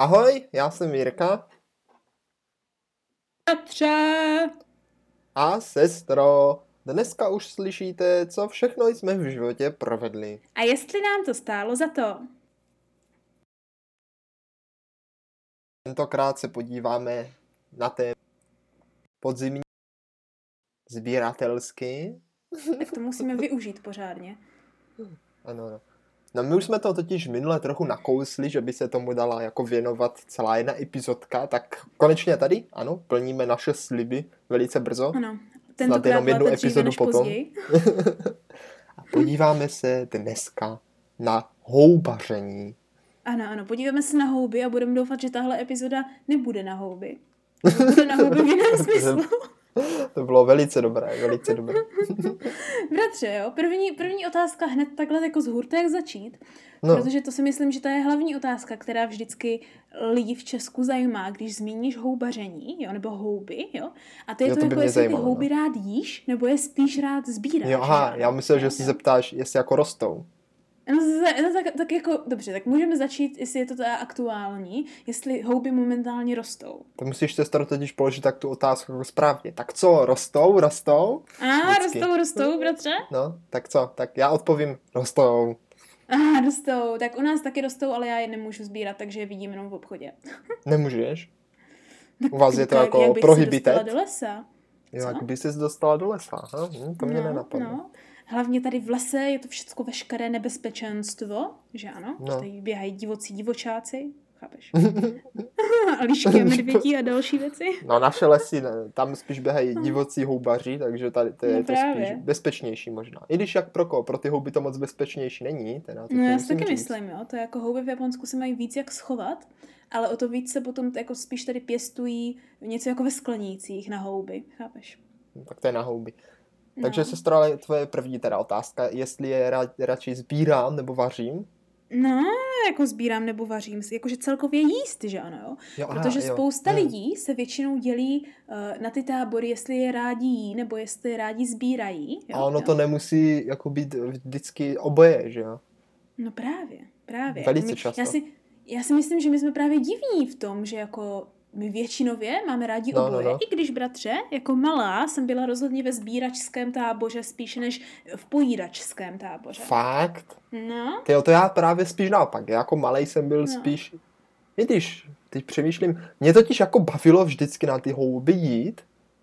Ahoj, já jsem Jirka. Petře! A sestro, dneska už slyšíte, co všechno jsme v životě provedli. A jestli nám to stálo za to? Tentokrát se podíváme na té podzimní sbíratelsky. Tak to musíme využít pořádně. Ano, ano. No my už jsme to totiž minule trochu nakousli, že by se tomu dala jako věnovat celá jedna epizodka, tak konečně tady, ano, plníme naše sliby velice brzo. Ano, Snad jenom jednu epizodu potom. A podíváme se dneska na houbaření. Ano, ano, podíváme se na houby a budeme doufat, že tahle epizoda nebude na houby. Bude na houby v jiném smyslu. To bylo velice dobré, velice dobré. Bratře, jo, první, první otázka hned takhle jako z hurta, jak začít. No. Protože to si myslím, že to je hlavní otázka, která vždycky lidi v Česku zajímá, když zmíníš houbaření, jo, nebo houby, jo. A to je jo, to, to jako, jestli zajímalo, ty houby no. rád jíš, nebo je spíš rád sbíráš. Jo, aha, já myslel, že si zeptáš, jestli jako rostou. No, no tak, tak jako, dobře, tak můžeme začít, jestli je to teda aktuální, jestli houby momentálně rostou. To musíš se starat totiž položit tak tu otázku jako správně. Tak co, rostou, rostou? A, rostou, rostou, bratře? No, tak co, tak já odpovím, rostou. A, rostou, tak u nás taky rostou, ale já je nemůžu sbírat, takže je vidím jenom v obchodě. Nemůžeš? u vás je to jak, jako prohibitet? do lesa. Jo, jak by ses dostala do lesa? Hm, to mě no, nenapadlo. No. Hlavně tady v lese je to všechno veškeré nebezpečenstvo, že ano? No. Tady běhají divocí divočáci, chápeš? a lišky a medvědí a další věci. No naše lesy, ne, tam spíš běhají divocí houbaři, takže tady to je no, to spíš bezpečnější možná. I když jak pro koho, pro ty houby to moc bezpečnější není. Teda, no já si taky říct. myslím, jo, to je jako houby v Japonsku se mají víc jak schovat, ale o to víc se potom jako spíš tady pěstují něco jako ve sklenících na houby, chápeš? No, tak to je na houby. No. Takže sestra, tvoje první teda otázka, jestli je ra, radši sbírám nebo vařím? No, jako sbírám nebo vařím, jakože celkově jíst, že ano, jo? jo Protože aha, spousta jo. Hmm. lidí se většinou dělí uh, na ty tábory, jestli je rádi jí, nebo jestli je rádi sbírají. Jo? A ono jo? to nemusí jako být vždycky oboje, že jo? No právě, právě. Velice často. Já si, já si myslím, že my jsme právě divní v tom, že jako my většinově máme rádi no, no oboje, no, no. i když bratře, jako malá jsem byla rozhodně ve sbíračském táboře spíš než v pojídačském táboře. Fakt? No. Tyjo, to já právě spíš naopak. Já jako malý jsem byl no. spíš, i když teď přemýšlím, mě totiž jako bavilo vždycky na ty houby jít,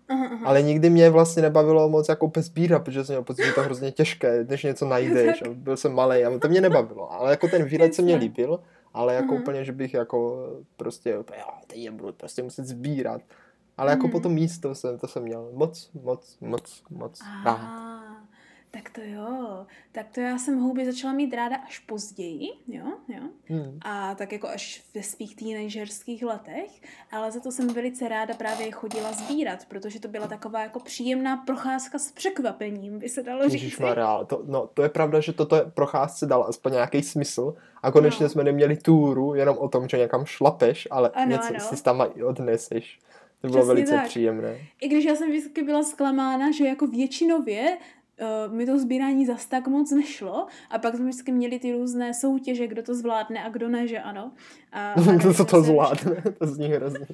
Aha, aha. Ale nikdy mě vlastně nebavilo moc jako sbírat, protože jsem měl pocit, že to je hrozně těžké, než něco najdeš. byl jsem malý a to mě nebavilo. Ale jako ten výlet se mě líbil ale jako uh-huh. úplně, že bych jako prostě, jo, teď je budu prostě muset sbírat. Ale jako uh-huh. potom místo jsem, to jsem měl moc, moc, moc, moc rád. Tak to jo. Tak to já jsem houby začala mít ráda až později, jo, jo. Hmm. A tak jako až ve svých teenagerských letech, ale za to jsem velice ráda právě chodila sbírat, protože to byla taková jako příjemná procházka s překvapením, by se dalo říct. Ježišmarja, to, no, to je pravda, že toto procházce dal aspoň nějaký smysl a konečně no. jsme neměli túru jenom o tom, že někam šlapeš, ale ano, něco ano. si tam odneseš. To bylo Přesně velice tak. příjemné. I když já jsem vždycky byla zklamána, že jako většinově uh, mi to sbírání zas tak moc nešlo a pak jsme vždycky měli ty různé soutěže, kdo to zvládne a kdo ne, že ano. A, a kdo to, to zvládne, to zní hrozně.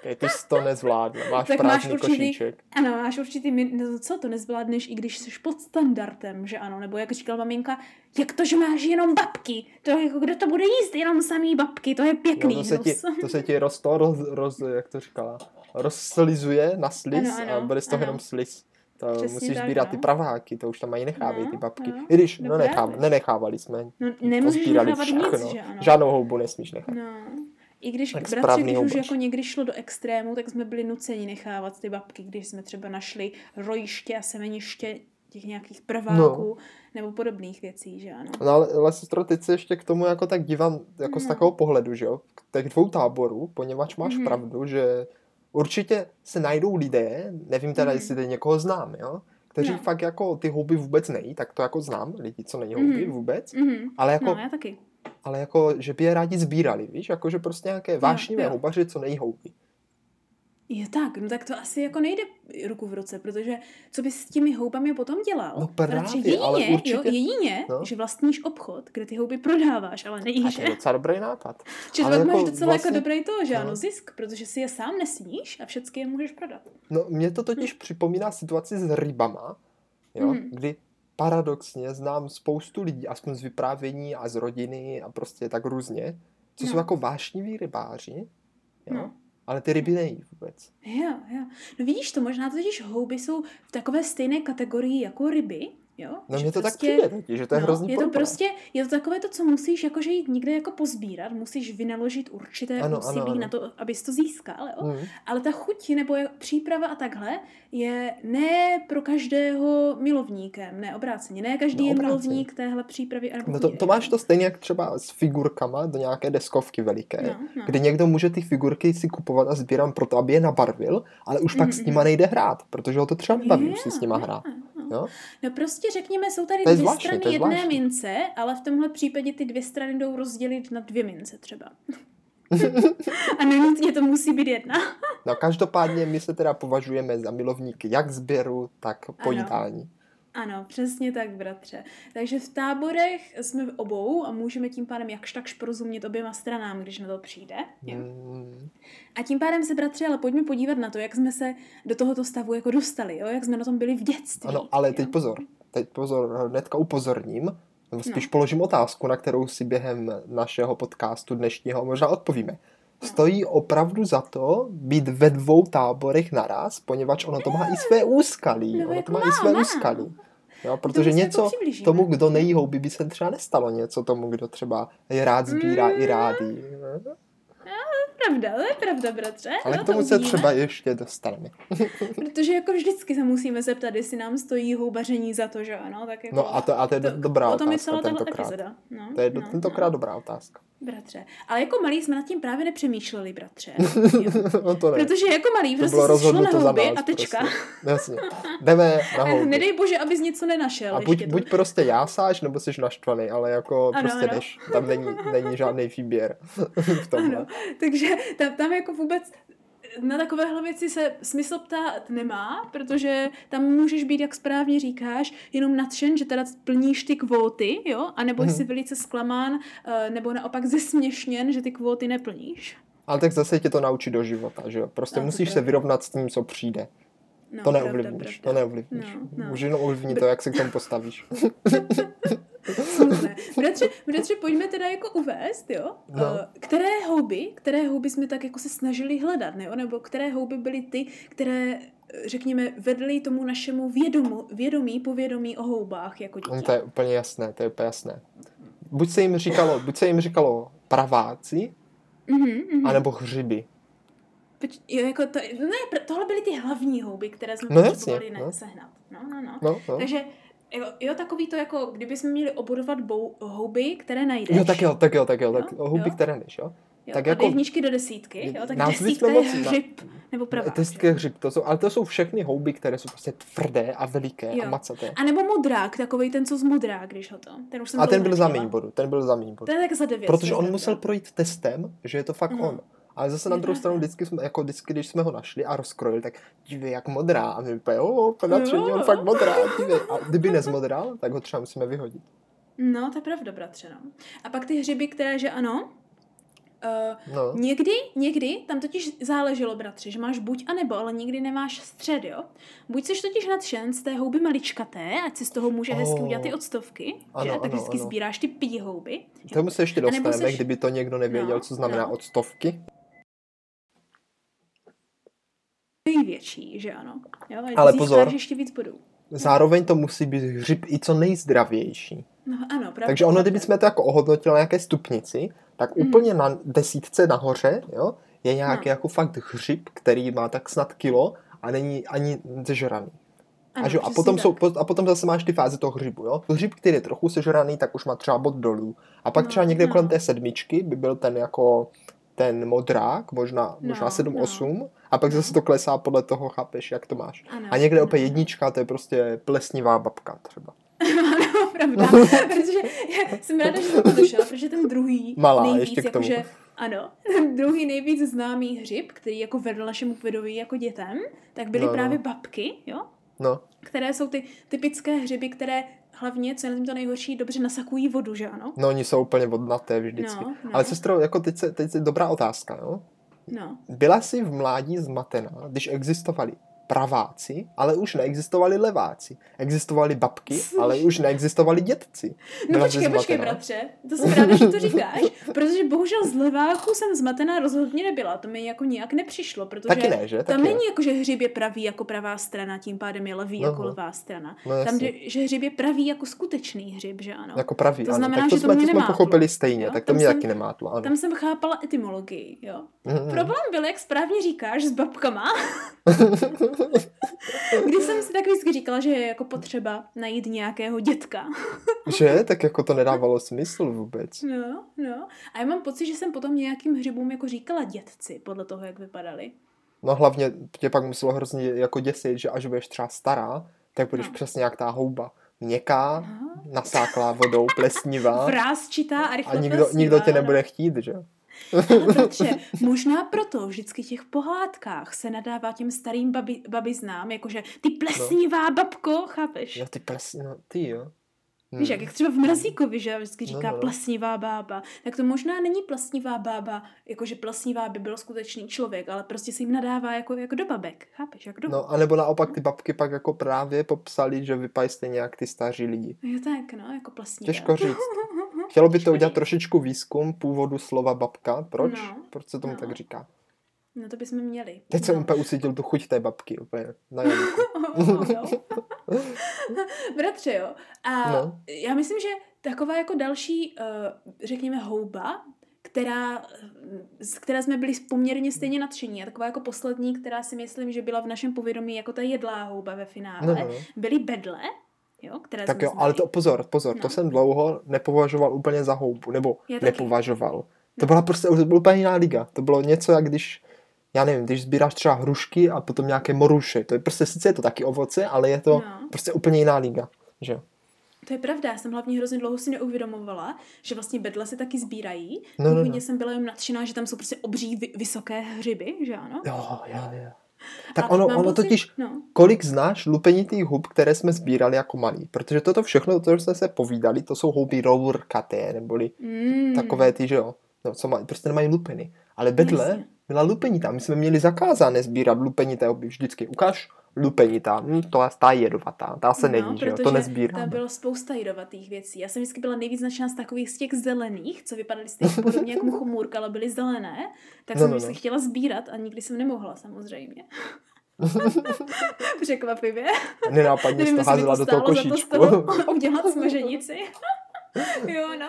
Okay, ty jsi to nezvládne, máš tak máš určitý, košíček. Ano, máš určitý, no, co to nezvládneš, i když jsi pod standardem, že ano, nebo jak říkal maminka, jak to, že máš jenom babky, to jako kdo to bude jíst, jenom samý babky, to je pěkný. No, to, se ti, to se ti rosto, roz, roz, jak to říkala, rozslizuje na sliz ano, ano, a bude z toho ano. jenom sliz. To Přesně musíš tak, sbírat no. ty praváky, to už tam mají nechávají no, ty babky. No, I když no, nenechám, nenechávali jsme. No, nemůžeš nechávat všechno. nic, že ano. Žádnou houbu nesmíš nechat. No. I když, tak bratři, když už jako někdy šlo do extrému, tak jsme byli nuceni nechávat ty babky, když jsme třeba našli rojiště a semeniště těch nějakých prváků no. nebo podobných věcí, že ano. No ale, ale sestro, teď se ještě k tomu jako tak dívám jako no. z takového pohledu, že jo, těch dvou táborů, poněvadž máš mm-hmm. pravdu, že určitě se najdou lidé, nevím teda, mm. jestli tady někoho znám, jo, kteří no. fakt jako ty houby vůbec nejí, tak to jako znám, lidi, co nejí houby mm. vůbec, mm. ale jako, no, já taky. ale jako, že by je rádi sbírali, víš, jako, že prostě nějaké vášnivé houbaři, co nejí houby. Je tak, no tak to asi jako nejde ruku v ruce, protože co bys s těmi houbami potom dělal? No právě, jedině, ale určitě... jo, jedině, no. že vlastníš obchod, kde ty houby prodáváš, ale nejíš. A to je docela dobrý nápad. Čiže ale jako máš docela vlastně... jako dobrý to, že no. ano, zisk, protože si je sám nesníš a všechny je můžeš prodat. No mě to totiž hm. připomíná situaci s rybama, jo, mm. kdy paradoxně znám spoustu lidí, aspoň z vyprávění a z rodiny a prostě tak různě, co no. jsou jako vášniví rybáři, jo, no ale ty ryby nejí vůbec. Jo, jo. No vidíš to, možná totiž houby jsou v takové stejné kategorii jako ryby, Jo? No mně to prostě, tak přijde, že to je no, hrozný Je to prostě, je to takové to, co musíš jakože jít někde jako pozbírat, musíš vynaložit určité ano, úsilí ano, ano. na to, abys to získal, jo? Mm. Ale ta chuť nebo příprava a takhle je ne pro každého milovníkem, ne obráceně, ne každý no, je milovník téhle přípravy. No to, to máš to stejně jak třeba s figurkama do nějaké deskovky veliké, no, no. kdy někdo může ty figurky si kupovat a sbírám proto, aby je nabarvil, ale už mm, pak mm, s nima nejde hrát, protože ho to třeba nebaví yeah, už si s nima hrát. Jo? No prostě řekněme, jsou tady dvě zvláštní, strany jedné zvláštní. mince, ale v tomhle případě ty dvě strany jdou rozdělit na dvě mince třeba. A nenutně to musí být jedna. no každopádně my se teda považujeme za milovníky jak sběru, tak pojídání. Ano, přesně tak, bratře. Takže v táborech jsme v obou a můžeme tím pádem jakž takž porozumět oběma stranám, když na to přijde. Mm. A tím pádem se, bratře, ale pojďme podívat na to, jak jsme se do tohoto stavu jako dostali, jo? jak jsme na tom byli v dětství. Ano, ale jo? teď pozor, teď pozor, hnedka upozorním, nebo spíš no. položím otázku, na kterou si během našeho podcastu dnešního možná odpovíme. Stojí opravdu za to být ve dvou táborech naraz, poněvadž ono to má i své úskalí. No, ono to má, i své úskalí. Jo, protože něco tomu, kdo nejí houby, by se třeba nestalo něco tomu, kdo třeba je rád sbírá i rádi pravda, to je pravda, bratře. Ale k tomu se třeba ještě dostaneme. Protože jako vždycky se musíme zeptat, jestli nám stojí houbaření za to, že ano. Tak jako, no a to, a to je to, dobrá otázka. O tom je celá tentokrát. No, to je no, tentokrát no. dobrá otázka. Bratře. Ale jako malí jsme nad tím právě nepřemýšleli, bratře. no to ne. Protože jako malý prostě to šlo na houby a tečka. Prostě. Jasně. Jdeme na houby. Nedej bože, abys něco nenašel. A buď, buď prostě jásáš, nebo jsi naštvaný, ale jako ano, prostě ano. jdeš. Tam není, není žádný výběr v tomhle. Ano. Takže tam, tam jako vůbec na takovéhle věci se smysl ptát nemá, protože tam můžeš být, jak správně říkáš, jenom nadšen, že teda plníš ty kvóty, jo, anebo jsi mhm. velice zklamán, eh, nebo naopak zesměšněn, že ty kvóty neplníš. Ale tak zase tě to naučí do života, že jo? Prostě no, musíš se vyrovnat s tím, co přijde. No, to neovlivníš, to neovlivníš. No, no. Můžeš jenom ovlivnit to, jak se k tomu postavíš. bratře, bratře, pojďme teda jako uvést, jo? No. Eh, které houby, které houby jsme tak jako se snažili hledat, ne? Nebo které houby byly ty, které řekněme, vedly tomu našemu vědomu, vědomí, povědomí o houbách jako dítě. To je úplně jasné, to je úplně jasné. Buď se jim říkalo, buď se jim říkalo praváci, mm-hmm, mm-hmm. anebo hřiby. Poč- jo, jako to, ne, tohle byly ty hlavní houby, které jsme no, potřebovali no. sehnat. No, no, no. no, no. Takže Jo, jo, takový to jako, kdyby jsme měli obodovat bou, houby, které najdeš. Jo, tak jo, tak jo, tak jo, tak jo? houby, jo? které najdeš, jo? Jo, tak jako jedničky do desítky, jo, tak desítka je hřib, nebo pravá. Desítka je hřib, to jsou, ale to jsou všechny houby, které jsou prostě tvrdé a veliké jo. a macaté. A nebo modrák, takový ten, co z modrá, když ho to. Ten už jsem a ten byl za mým bodu, ten byl za mým bodu. Ten tak za devět. Protože on musel projít testem, že je to fakt uh-huh. on. Ale zase na druhou stranu, vždycky jsme, jako vždycky, když jsme ho našli a rozkrojili, tak dívej, jak modrá. A my úplně, jo, penatření, on fakt modrá, dívej. A kdyby nezmodral, tak ho třeba musíme vyhodit. No, to je pravda, bratře, no. A pak ty hřiby, které, že ano, Uh, no. Někdy, někdy, tam totiž záleželo, bratře, že máš buď a nebo, ale nikdy nemáš střed, jo. Buď jsi totiž nadšen z té houby maličkaté, ať si z toho může oh. hezky udělat ty odstovky, ano, že? Ano, tak vždycky ano. sbíráš ty pí houby. K tomu se ještě dostaneme, seš... kdyby to někdo nevěděl, no, co znamená no. odstovky. Největší, že ano. Jo, ale pozor, ještě víc bodů. Zároveň to musí být hřib i co nejzdravější. No, ano, pravda. Takže ono, kdybychom to jako ohodnotili na nějaké stupnici, tak mm. úplně na desítce nahoře jo, je nějaký no. jako fakt hřib, který má tak snad kilo a není ani zežraný. Ano, a, že, a, potom jsou, a potom zase máš ty fáze toho hřibu. Jo? Hřib, který je trochu sežraný, tak už má třeba bod dolů. A pak no, třeba někde no. kolem té sedmičky by byl ten jako ten modrák, možná, no, možná 7-8, no. A pak zase to klesá podle toho, chápeš, jak to máš. Ano, a někde ano. opět jednička, to je prostě plesnivá babka třeba. ano, pravda. protože já jsem ráda, že jsem to došel, protože ten druhý Malá, nejvíc, ještě k tomu. Jakože, ano, ten druhý nejvíc známý hřib, který jako vedl našemu kvidovi jako dětem, tak byly no, no. právě no. babky, jo? No. Které jsou ty typické hřiby, které hlavně, co je na to nejhorší, dobře nasakují vodu, že ano? No, oni jsou úplně vodnaté vždycky. No, no. Ale sestro, jako teď, se, teď se dobrá otázka, jo? No. Byla jsi v mládí zmatená, když existovali praváci, ale už neexistovali leváci. Existovali babky, ale už neexistovali dětci. No Byla počkej, počkej, bratře, to jsem ráda, že to říkáš, protože bohužel z leváku jsem zmatená rozhodně nebyla, to mi jako nějak nepřišlo, protože Taky ne, že? Taky tam není jako, že hřib je pravý jako pravá strana, tím pádem je levý no, jako levá strana. No, tam, že hřib je pravý jako skutečný hřib, že ano. Jako pravý, to znamená, ano. Tak to že to, jsme, to jsme pochopili stejně, jo? tak to tam mě jsem, taky nemátlo. Ano. Tam jsem chápala etymologii, jo. Mm-hmm. Problém byl, jak správně říkáš, s babkama. Když jsem si tak vždycky říkala, že je jako potřeba najít nějakého dětka. že? Tak jako to nedávalo smysl vůbec. No, no. A já mám pocit, že jsem potom nějakým hřibům jako říkala dětci, podle toho, jak vypadali. No hlavně tě pak muselo hrozně jako děsit, že až budeš třeba stará, tak budeš no. přesně jak ta houba. Měkká, no. nasáklá vodou, plesnivá. Vrázčitá a rychle A nikdo, nikdo tě nebude chtít, že? Protože možná proto vždycky v těch pohádkách se nadává těm starým babi, babiznám, jakože ty plesnivá no. babko, chápeš? Jo, ty plesní, no, ty jo. Hmm. Víš, jak, jak třeba v Mrazíkovi, že vždycky říká no, no. plesnivá bába, tak to možná není plesnivá bába, jakože plesnivá by byl skutečný člověk, ale prostě se jim nadává jako, jako do babek, chápeš, jak do No, anebo naopak ty babky pak jako právě popsali, že vypadají stejně jak ty staří lidi. Jo tak, no, jako plesnivá. Těžko říct. Chtělo by to udělat trošičku výzkum původu slova babka. Proč? No, Proč se tomu no. tak říká? No to bychom měli. Teď no. jsem úplně ucítil tu chuť té babky úplně na Bratře, jo. A no. já myslím, že taková jako další, uh, řekněme, houba, která, z které jsme byli poměrně stejně nadšení a taková jako poslední, která si myslím, že byla v našem povědomí jako ta jedlá houba ve finále, no, no. no. byly bedle, jo, které Tak jo, ale to pozor, pozor, no. to jsem dlouho nepovažoval úplně za houbu, nebo nepovažoval. To byla prostě to byla úplně jiná liga. To bylo něco, jak když, já nevím, když sbíráš třeba hrušky a potom nějaké moruše. To je prostě, sice je to taky ovoce, ale je to no. prostě úplně jiná liga, že to je pravda, já jsem hlavně hrozně dlouho si neuvědomovala, že vlastně bedle se taky sbírají. No, no, no. jsem byla jen nadšená, že tam jsou prostě obří vysoké hřiby, že ano? Jo, jo, jo. Tak ono, ono totiž, no. kolik znáš lupenitých hub, které jsme sbírali jako malí? Protože toto všechno, to, co jsme se povídali, to jsou houby rourkaté, neboli mm. takové ty, že jo, no, co mají, prostě nemají lupeny. Ale bedle Jasně. byla lupenitá. My jsme měli zakázané sbírat lupenité houby vždycky. Ukáž lupenitá, hm, to je ta jedovatá, ta se no, neví, že jo, to nezbírám. Tam bylo spousta jedovatých věcí. Já jsem vždycky byla nejvíc nadšená z takových z těch zelených, co vypadaly stejně podobně jako chmůrka, ale byly zelené, tak no, jsem no, no. chtěla sbírat a nikdy jsem nemohla samozřejmě. Překvapivě. Nenápadně jsi to házela do toho košíčku. udělat smaženici. jo, no.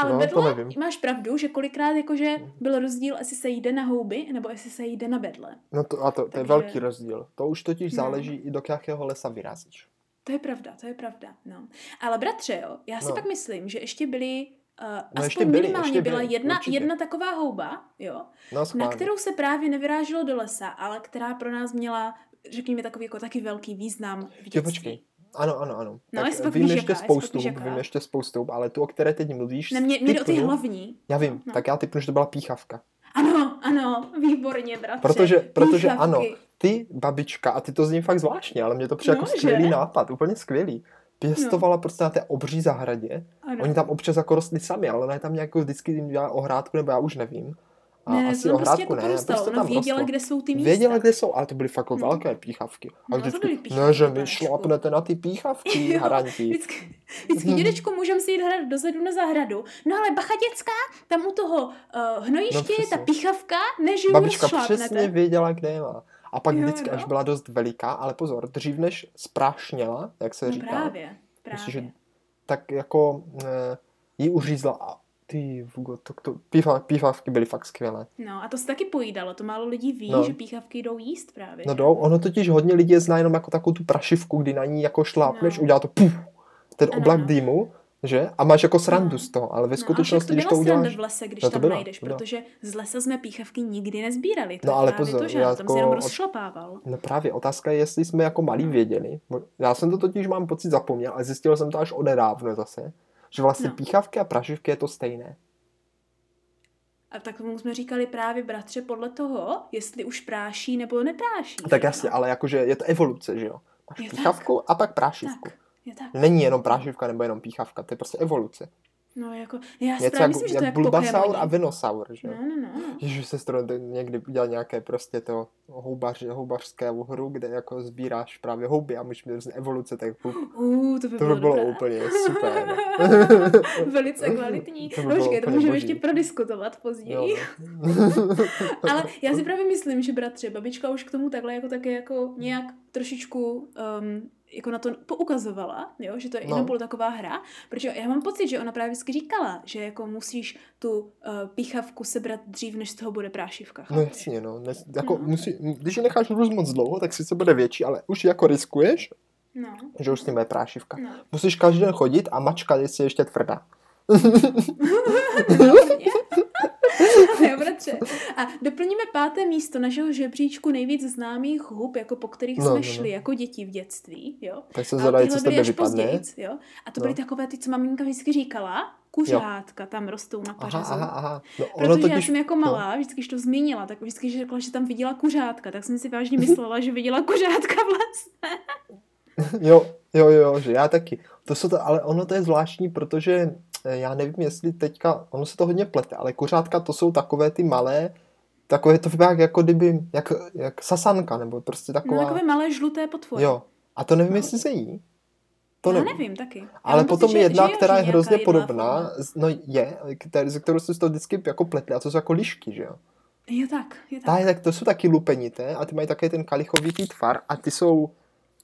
Ale no, bedle, máš pravdu, že kolikrát jakože byl rozdíl, jestli se jde na houby, nebo jestli se jde na bedle. No to, a to, to Takže... je velký rozdíl. To už totiž no. záleží i do jakého lesa vyrazíš. To je pravda, to je pravda, no. Ale bratře, jo, já si no. pak myslím, že ještě byli Uh, no aspoň ještě byli, minimálně ještě byli, byla jedna, jedna taková houba, jo, no, na kterou se právě nevyráželo do lesa, ale která pro nás měla, řekněme, takový jako taky velký význam v dětství. Jo, počkej, ano, ano, ano. No, tak vím ještě jaká, spoustu, vím ještě spoustu, ale tu, o které teď mluvíš... Ne, mě, mě o ty hlavní. Já vím, no. tak já typnu, že to byla píchavka. Ano, ano, výborně, bratře. Protože, protože ano, ty, babička, a ty to zní fakt zvláštně, ale mě to přijde no, jako skvělý že? nápad, úplně skvělý. Pěstovala no. prostě na té obří zahradě. Ano. Oni tam občas jako rostli sami, ale ona je tam nějak vždycky jim dělala ohrádku, nebo já už nevím. A ne, asi ohrádku prostě jako ne, prostě tam věděla, rostlo. kde jsou ty místa. Věděla, kde jsou, ale to byly fakt hmm. velké píchavky. A no, vždycky, ne, že my šlapnete na ty píchavky, haranti. Vždycky, vždycky dědečku, můžeme si jít hrát dozadu na zahradu. No ale bacha dětská, tam u toho uh, hnojiště no, je ta píchavka, než ji Babička přesně věděla, kde je má. A pak jo, vždycky, no. až byla dost veliká, ale pozor, dřív než sprášněla, jak se no, říká. Právě, právě. Myslím, že tak jako e, jí uřízla ty Vugo, to, to, pícha, píchavky byly fakt skvělé. No a to se taky pojídalo, to málo lidí ví, no. že píchavky jdou jíst právě. No jdou, ono totiž hodně lidí zná jenom jako takovou tu prašivku, kdy na ní jako šlápneš, no. udělá to puf, ten ano, oblak no. dýmu, Že? A máš jako srandu no. z toho, ale ve skutečnosti, no, když to uděláš... v lese, když no, to tam byla, najdeš, byla. protože z lesa jsme píchavky nikdy nezbírali. To no ale pozor, to, že já tam jako, jenom rozšlapával. No právě, otázka je, jestli jsme jako malí věděli. Já jsem to totiž, mám pocit, zapomněl, ale zjistil jsem to až odedávno zase, že vlastně no. píchavky a praživky je to stejné. A tak tomu jsme říkali právě, bratře, podle toho, jestli už práší nebo nepráší. Tak jasně, ale jakože je to evoluce, že jo? Máš je píchavku tak. a pak prášivku. Tak. Je tak. Není jenom prášivka nebo jenom píchavka, to je prostě evoluce. No jako, já si právě myslím, že to je Bulbasaur a Venosaur, že jo? No, no, no. Ježiš, sestro, někdy udělal nějaké prostě to houbař, houbařské hru, kde jako sbíráš právě houby a můžeš mít různé evoluce, tak uh, to by to bylo, by bylo úplně super. Velice kvalitní. To, by no, počkej, to můžeme boží. ještě prodiskutovat později. Jo, no. Ale já si právě myslím, že bratře, babička už k tomu takhle jako také jako nějak trošičku um, jako na to poukazovala, jo, že to je no. jenom taková hra, protože já mám pocit, že ona právě vždycky říkala, že jako musíš tu uh, píchavku sebrat dřív, než z toho bude prášivka. Chápeš? No jasně, no. Ne, jako no. Musí, když ji necháš růst moc dlouho, tak si se bude větší, ale už jako riskuješ, no. že už s tím bude prášivka. No. Musíš každý den chodit a mačka jestli ještě tvrdá. no, jo, bratře. A doplníme páté místo našeho žebříčku nejvíc známých hub, jako po kterých no, jsme no, šli no. jako děti v dětství. Jo? Tak se zadají, co z tebe vypadne. Pozdějíc, jo? A to byly no. takové ty, co maminka vždycky říkala, kuřátka jo. tam rostou na pařezu. Aha, aha, aha. No, ono Protože totiž... já jsem jako no. malá, no. vždycky, když to zmínila, tak vždycky řekla, že tam viděla kuřátka, tak jsem si vážně myslela, že viděla kuřátka vlastně. jo, jo, jo, že já taky. To jsou to, ale ono to je zvláštní, protože já nevím, jestli teďka, ono se to hodně plete, ale kuřátka to jsou takové ty malé, takové to vypadá jako kdyby, jak, jak sasanka, nebo prostě taková... No, takové malé žluté potvory. Jo. A to nevím, no. jestli se jí. To nevím. Já nevím taky. Ale potom pocit, jedna, že, která je hrozně podobná, no je, ze kterou se to vždycky jako pletli, a to jsou jako lišky, že jo? Jo tak, je tak. Tak, tak to jsou taky lupenité a ty mají také ten kalichovitý tvar a ty jsou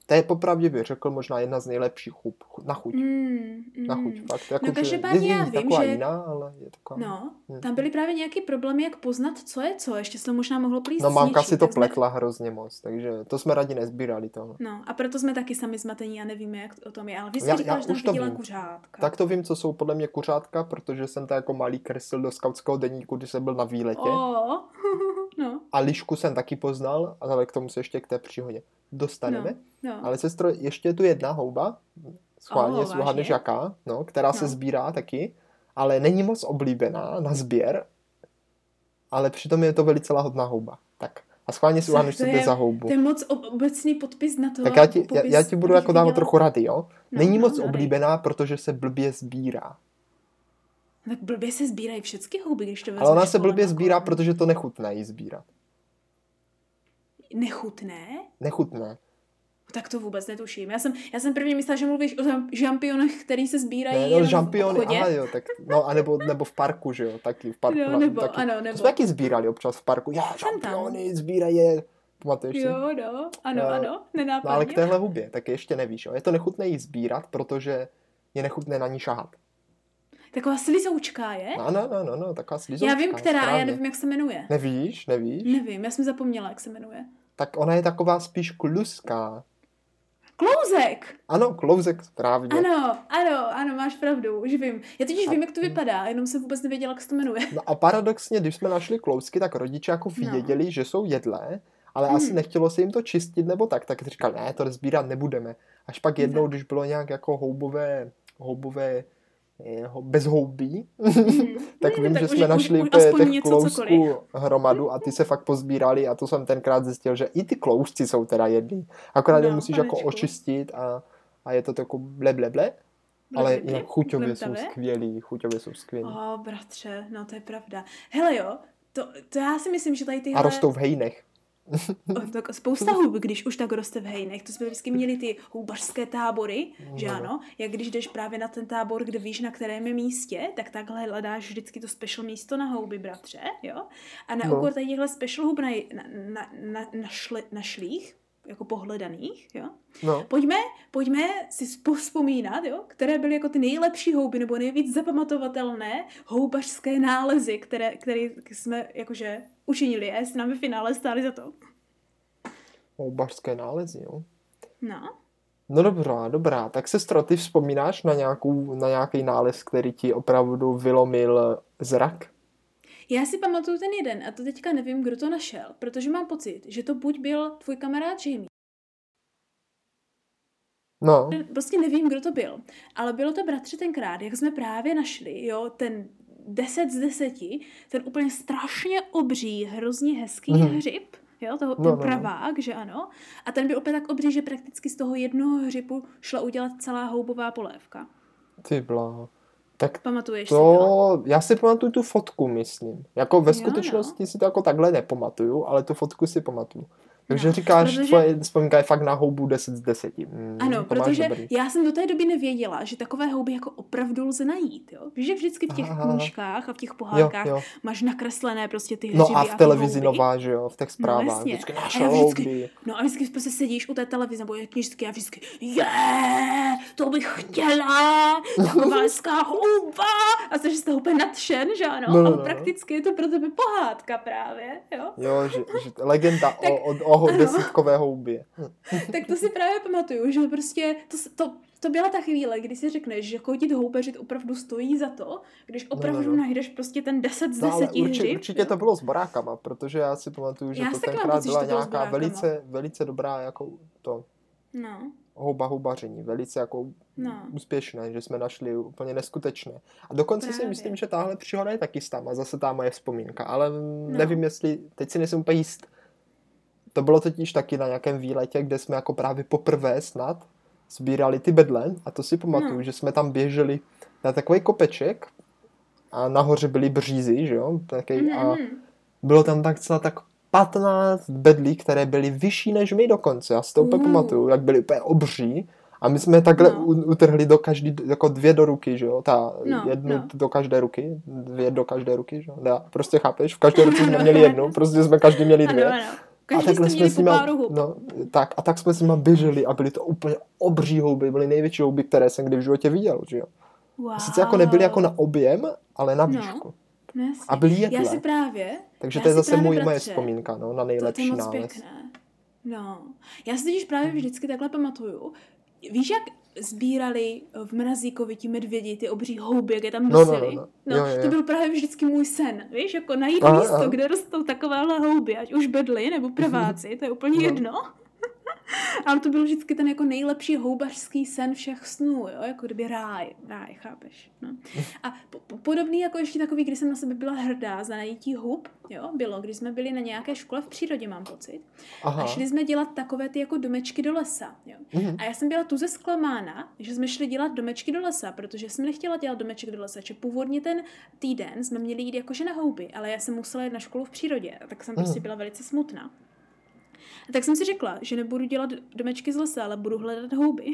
to je popravdě bych řekl možná jedna z nejlepších chup na chuť. Mm, mm. Na chuť, fakt. Jako, no každopádně já vím, že... jiná, ale je taková... No, hmm. tam byly právě nějaké problémy, jak poznat, co je co. Ještě se to možná mohlo plíst No mamka si to pletla jsme... hrozně moc, takže to jsme rádi nezbírali toho. No a proto jsme taky sami zmatení a nevíme, jak o tom je. Ale vy jste já, říkala, já že tam viděla kuřátka. Tak to vím, co jsou podle mě kuřátka, protože jsem to jako malý kreslil do skautského deníku, když jsem byl na výletě. Oh. no. A lišku jsem taky poznal, ale k tomu se ještě k té příhodě dostaneme. No, no. Ale sestro, ještě je tu jedna houba, schválně oh, uhádneš jaká, no, která no. se sbírá taky, ale není moc oblíbená na sběr, ale přitom je to velice lahodná houba. Tak a schválně si uhádneš, co to je za houbu. To je moc obecný podpis na to. Tak já ti, já, já ti budu jako dávat trochu rady, jo? No, není no, moc no, oblíbená, protože se blbě sbírá. Tak blbě se sbírají všechny houby, když to Ale ona se blbě sbírá, protože to nechutné jí sbírat. Nechutné? Nechutné. Tak to vůbec netuším. Já jsem, já jsem prvně myslela, že mluvíš o žampionech, který se sbírají ne, no, žampiony, aha, jo, tak, no, a nebo, nebo v parku, že jo, taky v parku. No, nebo, taky, ano, nebo. To jsme taky sbírali občas v parku. Já, žampiony, sbírají je. Pamatuješ si? Jo, no, ano, uh, ano, nenápadně. No, ale k téhle hubě, tak ještě nevíš, jo. Je to nechutné jí sbírat, protože je nechutné na ní šahat. Taková slizoučka je? No, no, no, no, no taková slizoučka. Já vím, která, správně. já nevím, jak se jmenuje. Nevíš, nevíš? Nevím, já jsem zapomněla, jak se jmenuje. Tak ona je taková spíš kluská. Klouzek! Ano, klouzek, správně. Ano, ano, ano, máš pravdu, už vím. Já totiž vím, jak to vypadá, jenom jsem vůbec nevěděla, jak se to jmenuje. No a paradoxně, když jsme našli klouzky, tak rodiče jako no. věděli, no. že jsou jedlé, ale hmm. asi nechtělo se jim to čistit nebo tak, tak říkal, ne, to sbírat nebudeme. Až pak jednou, když bylo nějak jako houbové, houbové bez houbí, mm. tak vím, tak že už, jsme našli už, těch klousků hromadu a ty se fakt pozbírali a to jsem tenkrát zjistil, že i ty klousci jsou teda jedný. Akorát no, je musíš panečku. jako očistit a, a je to jako ble, ble, ble. Ale jinak chuťově jsou skvělí, chuťově jsou skvělí. O, oh, bratře, no to je pravda. Hele jo, to, to já si myslím, že tady tyhle... A rostou v hejnech. Tak spousta hub, když už tak roste v hejnech. To jsme vždycky měli ty houbařské tábory, no. že ano? Jak když jdeš právě na ten tábor, kde víš, na kterém je místě, tak takhle hledáš vždycky to special místo na houby, bratře, jo? A na no. úkor těchto special hub na, na, na, na, na, šli, na šlích, jako pohledaných, jo? No. Pojďme, pojďme si vzpomínat, jo? které byly jako ty nejlepší houby nebo nejvíc zapamatovatelné houbařské nálezy, které, které jsme jakože učinili a jestli nám v finále stáli za to. Houbařské nálezy, jo? No. No dobrá, dobrá. Tak sestro, ty vzpomínáš na, nějakou, na nějaký nález, který ti opravdu vylomil zrak? Já si pamatuju ten jeden a to teďka nevím, kdo to našel, protože mám pocit, že to buď byl tvůj kamarád Jamie. No. Prostě nevím, kdo to byl, ale bylo to bratře tenkrát, jak jsme právě našli, jo, ten 10 z 10, ten úplně strašně obří, hrozně hezký mm. hřib, jo, toho, no, ten no, no. pravák, že ano, a ten byl opět tak obří, že prakticky z toho jednoho hřibu šla udělat celá houbová polévka. Ty bláho. Tak Pamatuješ to, si to? Já si pamatuju tu fotku, myslím. Jako ve jo, skutečnosti jo. si to jako takhle nepamatuju, ale tu fotku si pamatuju. Takže no, říkáš, protože... tvoje vzpomínka je fakt na houbu 10 z 10. Mm, ano, protože já jsem do té doby nevěděla, že takové houby jako opravdu lze najít. Jo? Že vždycky v těch Aha. knížkách a v těch pohádkách jo, jo. máš nakreslené prostě ty hřiby No a v televizi nová, že jo, v těch no, zprávách. No, vždycky našel houby. No a vždycky prostě sedíš u té televize nebo knížky a vždycky, je, to bych chtěla, taková hezká houba. A jsi z toho úplně nadšen, že ano, no, no, ale no. prakticky je to pro tebe pohádka právě. Jo, jo že, že legenda tak, o, o, o toho desítkové houbě. tak to si právě pamatuju, že prostě to, to, to byla ta chvíle, kdy si řekneš, že chodit houbařit opravdu stojí za to, když opravdu no, no, no. najdeš prostě ten 10 z 10 no, určitě, hřib. Určitě to bylo s barákama, protože já si pamatuju, že já to tenkrát byla nějaká velice, velice dobrá jako to no. houba houbaření, velice jako no. úspěšné, že jsme našli úplně neskutečné. A dokonce Právě. si myslím, že tahle příhoda je taky tam a zase ta moje vzpomínka, ale no. nevím, jestli, teď si nejsem úplně jist, to bylo totiž taky na nějakém výletě, kde jsme jako právě poprvé snad sbírali ty bedle a to si pamatuju, no. že jsme tam běželi na takový kopeček a nahoře byly břízy, že jo, taky, a mhm. bylo tam tak celá tak 15 bedlí, které byly vyšší než my dokonce, já si to úplně mm. pamatuju, jak byly úplně obří a my jsme takhle no. utrhli do každý, jako dvě do ruky, že jo, ta no, jednu no. do každé ruky, dvě do každé ruky, že jo, prostě chápeš, v každé ruce jsme měli jednu, prostě jsme každý měli dvě. Ano, ano. Každý a takhle jsme s nima, no, tak, a tak jsme s nima běželi a byly to úplně obří houby, byly největší houby, které jsem kdy v životě viděl, že jo. Wow. Sice jako nebyly jako na objem, ale na no, výšku. No, a byly jedle. Já si právě. Takže to je zase můj, moje vzpomínka, no, na nejlepší to, to je moc nález. Pěkné. No, já si totiž právě vždycky takhle pamatuju. Víš, jak sbírali v Mrazíkovi ti medvědi, ty obří houby, jak je tam nosili. No, no, no, no. no jo, jo. to byl právě vždycky můj sen, víš, jako najít aha, místo, aha. kde rostou takovéhle houby, ať už bedly nebo prváci, to je úplně no. jedno. Ale to byl vždycky ten jako nejlepší houbařský sen všech snů, jo? jako kdyby ráj, ráj, chápeš. No. A po- podobný jako ještě takový, kdy jsem na sebe byla hrdá za najítí hub, jo, bylo, když jsme byli na nějaké škole v přírodě, mám pocit. Aha. A šli jsme dělat takové ty jako domečky do lesa, jo. Mhm. A já jsem byla tu ze zklamána, že jsme šli dělat domečky do lesa, protože jsem nechtěla dělat domeček do lesa, že původně ten týden jsme měli jít jakože na houby, ale já jsem musela jít na školu v přírodě, tak jsem prostě mhm. byla velice smutná. A tak jsem si řekla, že nebudu dělat domečky z lesa, ale budu hledat houby.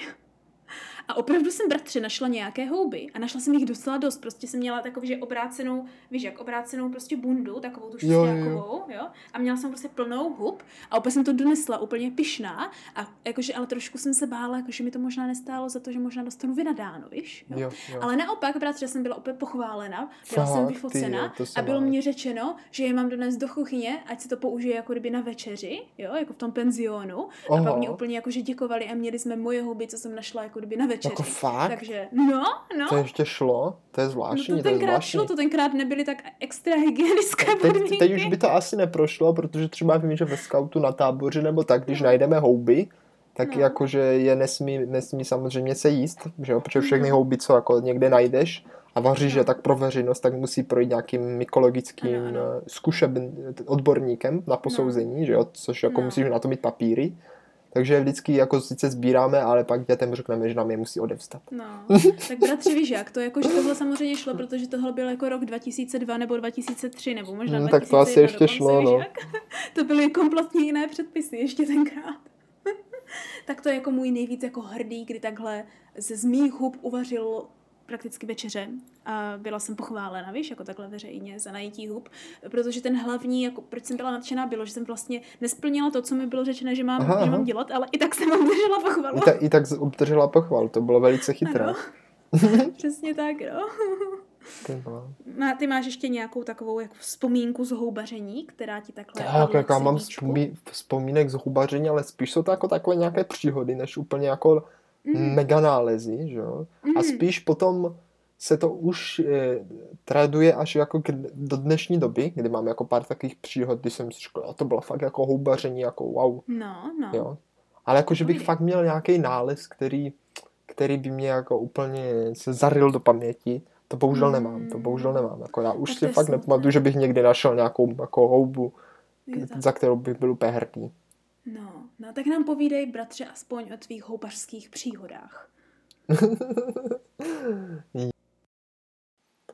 A opravdu jsem bratře našla nějaké houby a našla jsem jich docela dost. Prostě jsem měla takovou, že obrácenou, víš jak, obrácenou prostě bundu, takovou tu štěrkovou, jo, jo. A měla jsem prostě plnou hub a opět jsem to donesla úplně pišná a jakože, ale trošku jsem se bála, jakože mi to možná nestálo za to, že možná dostanu vynadáno, víš, jo. Jo, jo. Ale naopak, bratře, jsem byla opět pochválena, byla Fakt, jsem vyfocena a bylo mě řečeno, že je mám donést do kuchyně, ať se to použije jako kdyby na večeři, jo, jako v tom penzionu. Oho. A pak mě úplně jakože děkovali a měli jsme moje houby, co jsem našla jako kdyby na večeři. Jako fakt? Takže, no, no. To ještě šlo? To je zvláštní, no to, tenkrát to je zvláštní. šlo, to tenkrát nebyly tak extra hygienické teď, teď už by to asi neprošlo, protože třeba vím, že ve scoutu na táboře nebo tak, když no. najdeme houby, tak no. jakože je nesmí, nesmí samozřejmě se jíst, že jo? protože všechny no. houby, co jako někde najdeš a vaříš, no. že tak pro veřejnost, tak musí projít nějakým mykologickým no, no. zkušebn, odborníkem na posouzení, no. že jo? což jako no. musíš na to mít papíry. Takže vždycky jako sice sbíráme, ale pak dětem řekneme, že nám je musí odevstat. No, tak bratři, víš jak, to jako, že tohle samozřejmě šlo, protože tohle byl jako rok 2002 nebo 2003, nebo možná hmm, 2001 Tak to asi ještě šlo, no. Jak? To byly kompletně jiné předpisy ještě tenkrát. tak to je jako můj nejvíc jako hrdý, kdy takhle ze z mých hub uvařil prakticky večeře a byla jsem pochválena, víš, jako takhle veřejně za najítí hub, protože ten hlavní, jako proč jsem byla nadšená, bylo, že jsem vlastně nesplnila to, co mi bylo řečeno, že mám, aha, že mám dělat, ale i tak jsem obdržela pochvalu. I, ta, I tak obdržela pochvalu, to bylo velice chytré. Ano. Přesně tak, no. Má, ty máš ještě nějakou takovou jako vzpomínku z houbaření, která ti takhle... Tak, jak mám vzpomínek z houbaření, ale spíš jsou to jako takové nějaké příhody, než úplně jako mm. mega nálezy, že jo? Mm. A mhm. spíš potom se to už e, traduje až jako k, do dnešní doby, kdy mám jako pár takových příhod, kdy jsem si říkal, a to bylo fakt jako houbaření, jako wow. No, no. Jo? Ale jako, že bych fakt měl nějaký nález, který, který by mě jako úplně se zaril do paměti, to bohužel mm. nemám, to bohužel nemám. Jako já už tak si fakt nepamatuju, že bych někdy našel nějakou jako houbu, za kterou bych byl úplně hrdý. No, no tak nám povídej, bratře, aspoň o tvých houbařských příhodách.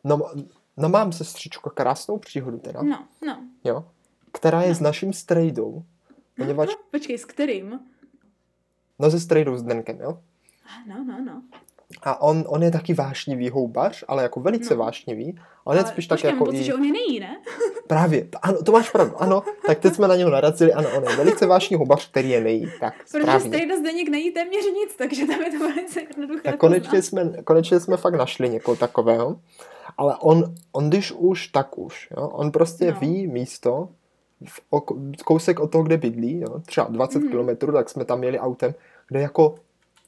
no, no mám sestřičko krásnou příhodu teda. No, no. Jo, která je no. s naším strejdou. Poněvadž... Počkej, s kterým? No se strejdou s Denkem, jo? No, no, no. A on, on je taky vášnivý houbař, ale jako velice no. vášnivý. On je spíš tak jako pocit, i... že on je nejí, ne? Právě, ano, to máš pravdu, ano. Tak teď jsme na něho narazili, ano, on je velice vášnivý houbař, který je nejí. Tak, Protože Strejda Zdeněk nejí téměř nic, takže tam je to velice jednoduché. Tak konečně jsme, konečně jsme fakt našli někoho takového. Ale on, on když už, tak už. Jo? On prostě no. ví místo, v oko, kousek od toho, kde bydlí, jo? třeba 20 mm. kilometrů, tak jsme tam jeli autem, kde jako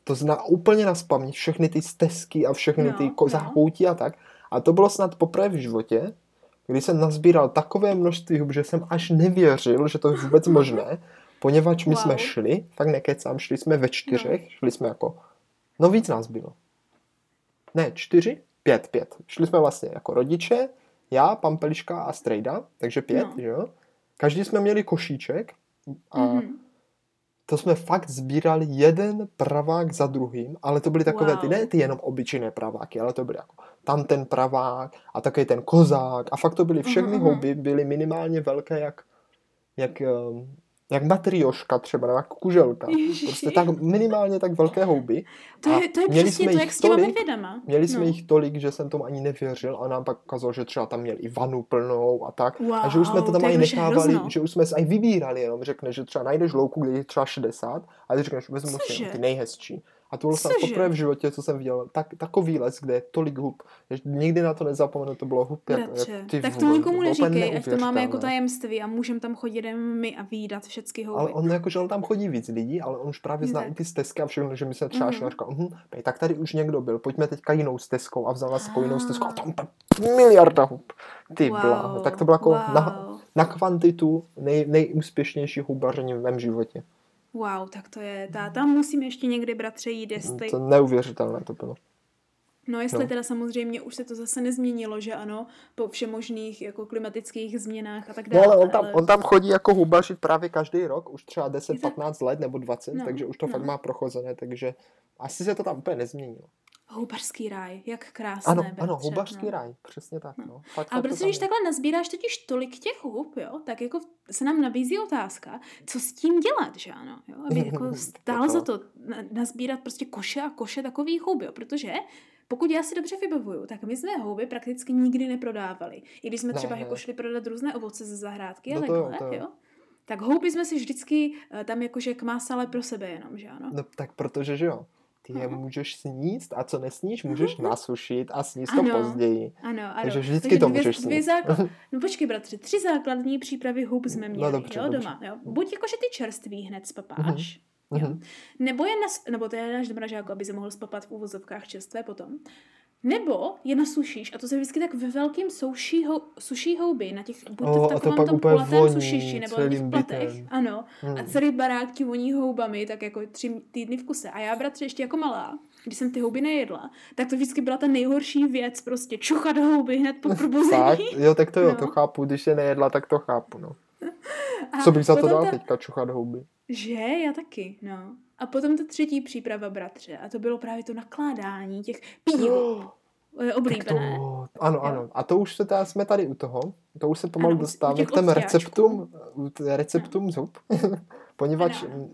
to zná úplně na spaměť, všechny ty stezky a všechny no, ty ko- no. zákoutí a tak. A to bylo snad poprvé v životě, kdy jsem nazbíral takové množství hub, že jsem až nevěřil, že to je vůbec možné, poněvadž my wow. jsme šli, fakt nekecám, šli jsme ve čtyřech, no. šli jsme jako, no víc nás bylo. Ne, čtyři? Pět, pět. Šli jsme vlastně jako rodiče, já, Pampeliška a Strejda, takže pět, no. že jo. Každý jsme měli košíček a mm-hmm to jsme fakt sbírali jeden pravák za druhým, ale to byly takové wow. ty, ne ty jenom obyčejné praváky, ale to byly jako tam ten pravák a také ten kozák a fakt to byly všechny uh-huh. houby, byly minimálně velké jak, jak ehm, jak matrioška třeba, nebo jak kuželka. Ježiši. Prostě tak minimálně tak velké houby. To je, to je přesně jsme to, jak s těma medvědama. Měli jsme no. jich tolik, že jsem tomu ani nevěřil a nám pak ukázalo, že třeba tam měli i vanu plnou a tak. Wow, a že už jsme to tam to ani nechávali, hrozno. že už jsme se aj vybírali, jenom řekne, že třeba najdeš louku, kde je třeba 60 a ty řekneš, vezmu si ty nejhezčí. A to bylo snad poprvé v životě, co jsem viděl, tak, takový les, kde je tolik hub. Nikdy na to nezapomenu, to bylo hub jak, jak ty Tak to nikomu neříkej, ať to máme jako tajemství a můžeme tam chodit jen my a výdat všechny houby. Ale on jako, že on tam chodí víc lidí, ale on už právě zná i ty stezky a všechno, že my se třeba mm-hmm. říkal, uh-huh, tak tady už někdo byl, pojďme teďka jinou stezkou a vzal nás jako jinou stezkou a tam miliarda hub. Ty wow. bláho. Tak to bylo jako wow. na, na kvantitu nej, nejúspěšnější hubaření v mém životě. Wow, tak to je, tá, tam musím ještě někdy bratře jít, jestli... To neuvěřitelné to bylo. No jestli no. teda samozřejmě už se to zase nezměnilo, že ano, po všemožných jako klimatických změnách a tak dále. No ale on tam, ale... on tam chodí jako hubařit právě každý rok, už třeba 10-15 let nebo 20, no. takže už to no. fakt má prochozené, takže asi se to tam úplně nezměnilo. Houbařský ráj, jak krásné. Ano, ano, houbařský no. ráj, přesně tak. No. No. Fakt, Ale protože když takhle nazbíráš totiž tolik těch hub, jo, tak jako se nám nabízí otázka, co s tím dělat, že ano, jo, aby jako stálo za to nazbírat prostě koše a koše takových hub, jo, protože pokud já si dobře vybavuju, tak my jsme houby prakticky nikdy neprodávali. I když jsme třeba ne, jako šli prodat různé ovoce ze zahrádky no a takhle, to, to. jo. Tak houby jsme si vždycky uh, tam jakože kmásali pro sebe jenom, že ano? No tak protože, že jo ty je můžeš sníst a co nesníš, můžeš nasušit a sníst to později. Ano, ano. Takže vždycky Takže to dvě, můžeš dvě základ... No počkej, bratře, tři základní přípravy hub jsme no, měli, no, dobře, jo, dobře. doma. Jo. Buď jako, že ty čerství hned spapáš, mm-hmm. jo. Nebo je, nas... nebo to je náš jako aby se mohl spapat v úvozovkách čerstvé potom. Nebo je nasušíš, a to se vždycky tak ve velkým souší, hou, suší houby, na těch, buď oh, v takovém tom kulatém sušiši, nebo na těch platech, bytem. ano, hmm. a celý barák ti voní houbami, tak jako tři týdny v kuse. A já, bratře, ještě jako malá, když jsem ty houby nejedla, tak to vždycky byla ta nejhorší věc, prostě čuchat houby hned po probuzení. Jo, tak to jo, no. to chápu, když je nejedla, tak to chápu, no. A Co bych za to dal ta... teďka, čuchat houby? Že, já taky, no. A potom ta třetí příprava, bratře, a to bylo právě to nakládání těch pív. Oh, oblíbené. To, ano, ano. A to už se teda, jsme tady u toho. To už se pomalu dostáváme k těm receptům, receptům no. zub. poněvadž, ano.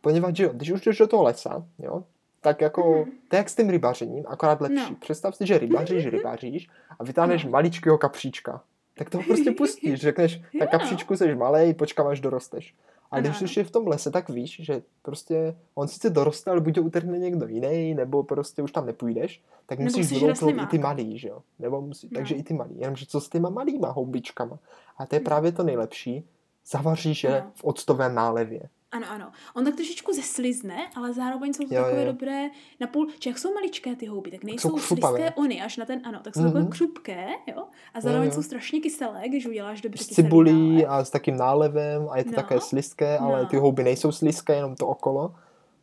poněvadž jo, když už jdeš do toho lesa, jo, tak jako, mm. to je jak s tím rybařením, akorát lepší. No. Představ si, že rybaříš, rybaříš a vytáhneš no. maličkého kapříčka. Tak toho prostě pustíš, řekneš, tak kapříčku seš malej, počkám, až dorosteš. A když už je v tom lese, tak víš, že prostě on sice doroste, ale buď to utrhne někdo jiný, nebo prostě už tam nepůjdeš, tak musíš vyloupnout i ty malý, že jo? Nebo musí, no. Takže i ty malý. Jenomže co s těma malýma houbičkama? A to je právě to nejlepší. Zavaříš je no. v octovém nálevě. Ano, ano. On tak trošičku zeslizne, ale zároveň jsou to jo, takové jo. dobré na půl. Či jak jsou maličké ty houby, tak nejsou slizké oni až na ten, ano, tak jsou mm-hmm. takové mhm. křupké, jo. A zároveň jo, jo. jsou strašně kyselé, když uděláš dobře S cibulí a s takým nálevem a je to no. také slizké, ale no. ty houby nejsou slizké, jenom to okolo.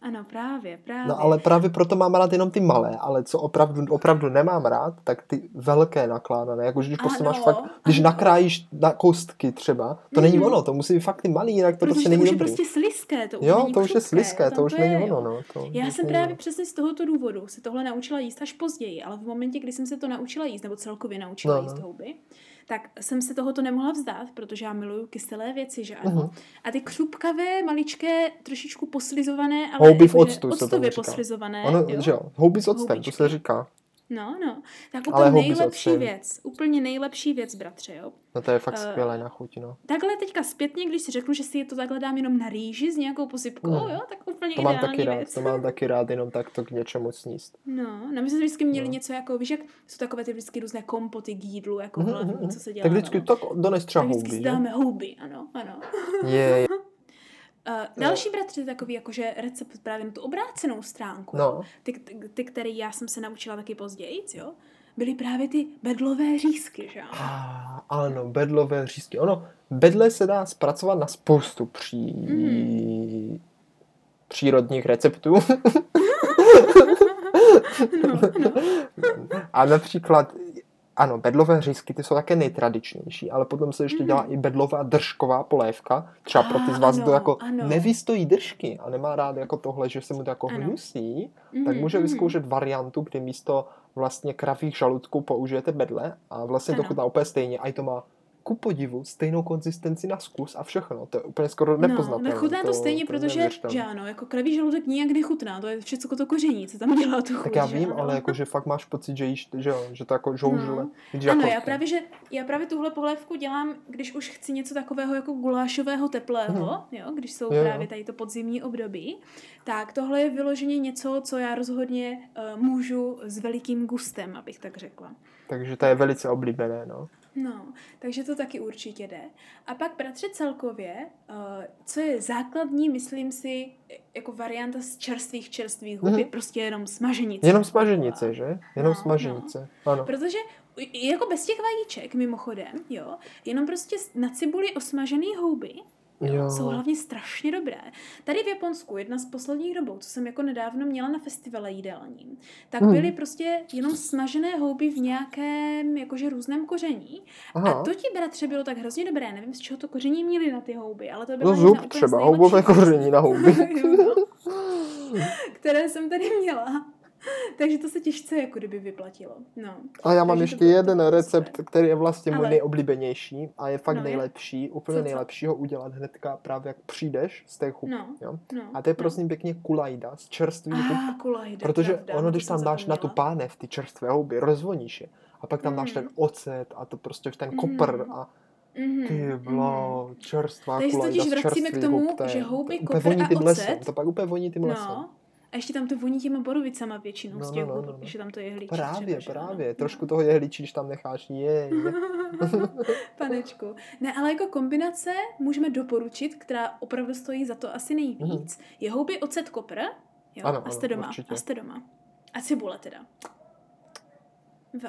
Ano, právě, právě. No ale právě proto mám rád jenom ty malé, ale co opravdu, opravdu nemám rád, tak ty velké nakládané, jako když prostě máš fakt, když ano. nakrájíš na kostky třeba, to mm-hmm. není mhm. ono, to musí být fakt ty malý, jinak to Protože prostě to není už dobrý. je prostě slizké, to už Jo, není to už je slizké, to, to už to není ono, no. To Já jsem právě ono. přesně z tohoto důvodu se tohle naučila jíst až později, ale v momentě, kdy jsem se to naučila jíst, nebo celkově naučila no, jíst no. houby, tak jsem se tohoto nemohla vzdát, protože já miluju kyselé věci, že ano. Uh-huh. A ty křupkavé, maličké, trošičku poslizované, ale Houby v octu se to poslizované. Ono, jo? Že jo, houby s octem, to se říká. No, no. Tak úplně nejlepší věc. Úplně nejlepší věc, bratře, jo. No to je fakt uh, skvělé na chuť, no. Takhle teďka zpětně, když si řeknu, že si to takhle dám jenom na rýži s nějakou posypkou, no. jo, tak úplně to mám taky rád, věc. To mám taky rád, jenom tak to k něčemu sníst. No, no my jsme vždycky měli no. něco jako, víš, jak jsou takové ty vždycky různé kompoty k jídlu, jako mm-hmm, co se dělá. Tak vždycky no. tak dones třeba houby, vždycky dáme houby, ano, ano. Je, je. Uh, další bratři je takový jakože recept právě na tu obrácenou stránku. No. Ty, ty, ty, který já jsem se naučila taky později, jo byly právě ty bedlové řízky, že ah, ano, bedlové řízky. Ono, bedle se dá zpracovat na spoustu pří... Mm. přírodních receptů. no, no. A například ano, bedlové řízky, ty jsou také nejtradičnější, ale potom se ještě dělá mm. i bedlová držková polévka. Třeba pro ty z vás, kdo jako ano. nevystojí držky a nemá rád jako tohle, že se mu to jako hnusí, mm, tak může mm. vyzkoušet variantu, kdy místo vlastně kravých žaludků použijete bedle a vlastně to chutná úplně stejně. A i to má ku podivu stejnou konzistenci na zkus a všechno. To je úplně skoro nepoznatelné. No, nechutná to, to stejně, to protože, že ano, jako kravý žaludek nijak nechutná, to je všechno to koření, co tam dělá to chuť, Tak já vím, ano. ale jako, že fakt máš pocit, že jíš, že, jo, že to jako žoužule. No. ano, jako... já právě, že já právě tuhle polévku dělám, když už chci něco takového jako gulášového teplého, hmm. jo, když jsou jo, právě tady to podzimní období, tak tohle je vyloženě něco, co já rozhodně uh, můžu s velikým gustem, abych tak řekla. Takže to je velice oblíbené, no. No, takže to taky určitě jde. A pak bratře celkově, uh, co je základní, myslím si, jako varianta z čerstvých čerstvých hub, mm. je prostě jenom smaženice. Jenom smaženice, že? Jenom no, smaženice, no. ano. Protože jako bez těch vajíček, mimochodem, jo, jenom prostě na cibuli osmažený houby, Jo. Jsou hlavně strašně dobré. Tady v Japonsku, jedna z posledních dobou, co jsem jako nedávno měla na festivale jídelním, tak hmm. byly prostě jenom smažené houby v nějakém jakože různém koření. Aha. A to ti bratře bylo tak hrozně dobré. Nevím, z čeho to koření měli na ty houby, ale to bylo no zub třeba, houbové koření na houby. které jsem tady měla. Takže to se těžce jako kdyby vyplatilo. No. A já mám ještě jeden recept, který je vlastně můj Ale... nejoblíbenější a je fakt no, nejlepší, úplně co, co? nejlepší ho udělat hnedka právě jak přijdeš z té chub. No, jo? No, a to je no. prosím pěkně kulajda z čerstvých ah, hub. Kulajda, protože pravda, ono, když tam dáš na tu pánev ty čerstvé houby, rozvoníš je. A pak tam mm. dáš ten ocet a to prostě ten kopr mm. a Mm-hmm. Ty vlo, mm-hmm. čerstvá kulajda z čerstvých vracíme k tomu, hub, že houby, kopr a ocet. Lesem, to pak úplně voní tím no. lesem. A ještě tam to voní těma borovicama většinou no, z těch no, no, no, no. tam to je hlíčí. Právě, třeba, právě. No. Trošku toho je hlíčí, když tam necháš. Je, je. Panečku. Ne, ale jako kombinace můžeme doporučit, která opravdu stojí za to asi nejvíc. Mm-hmm. Je houby ocet kopr. Jo, ano, a jste doma. Určitě. A jste doma. A cibule teda.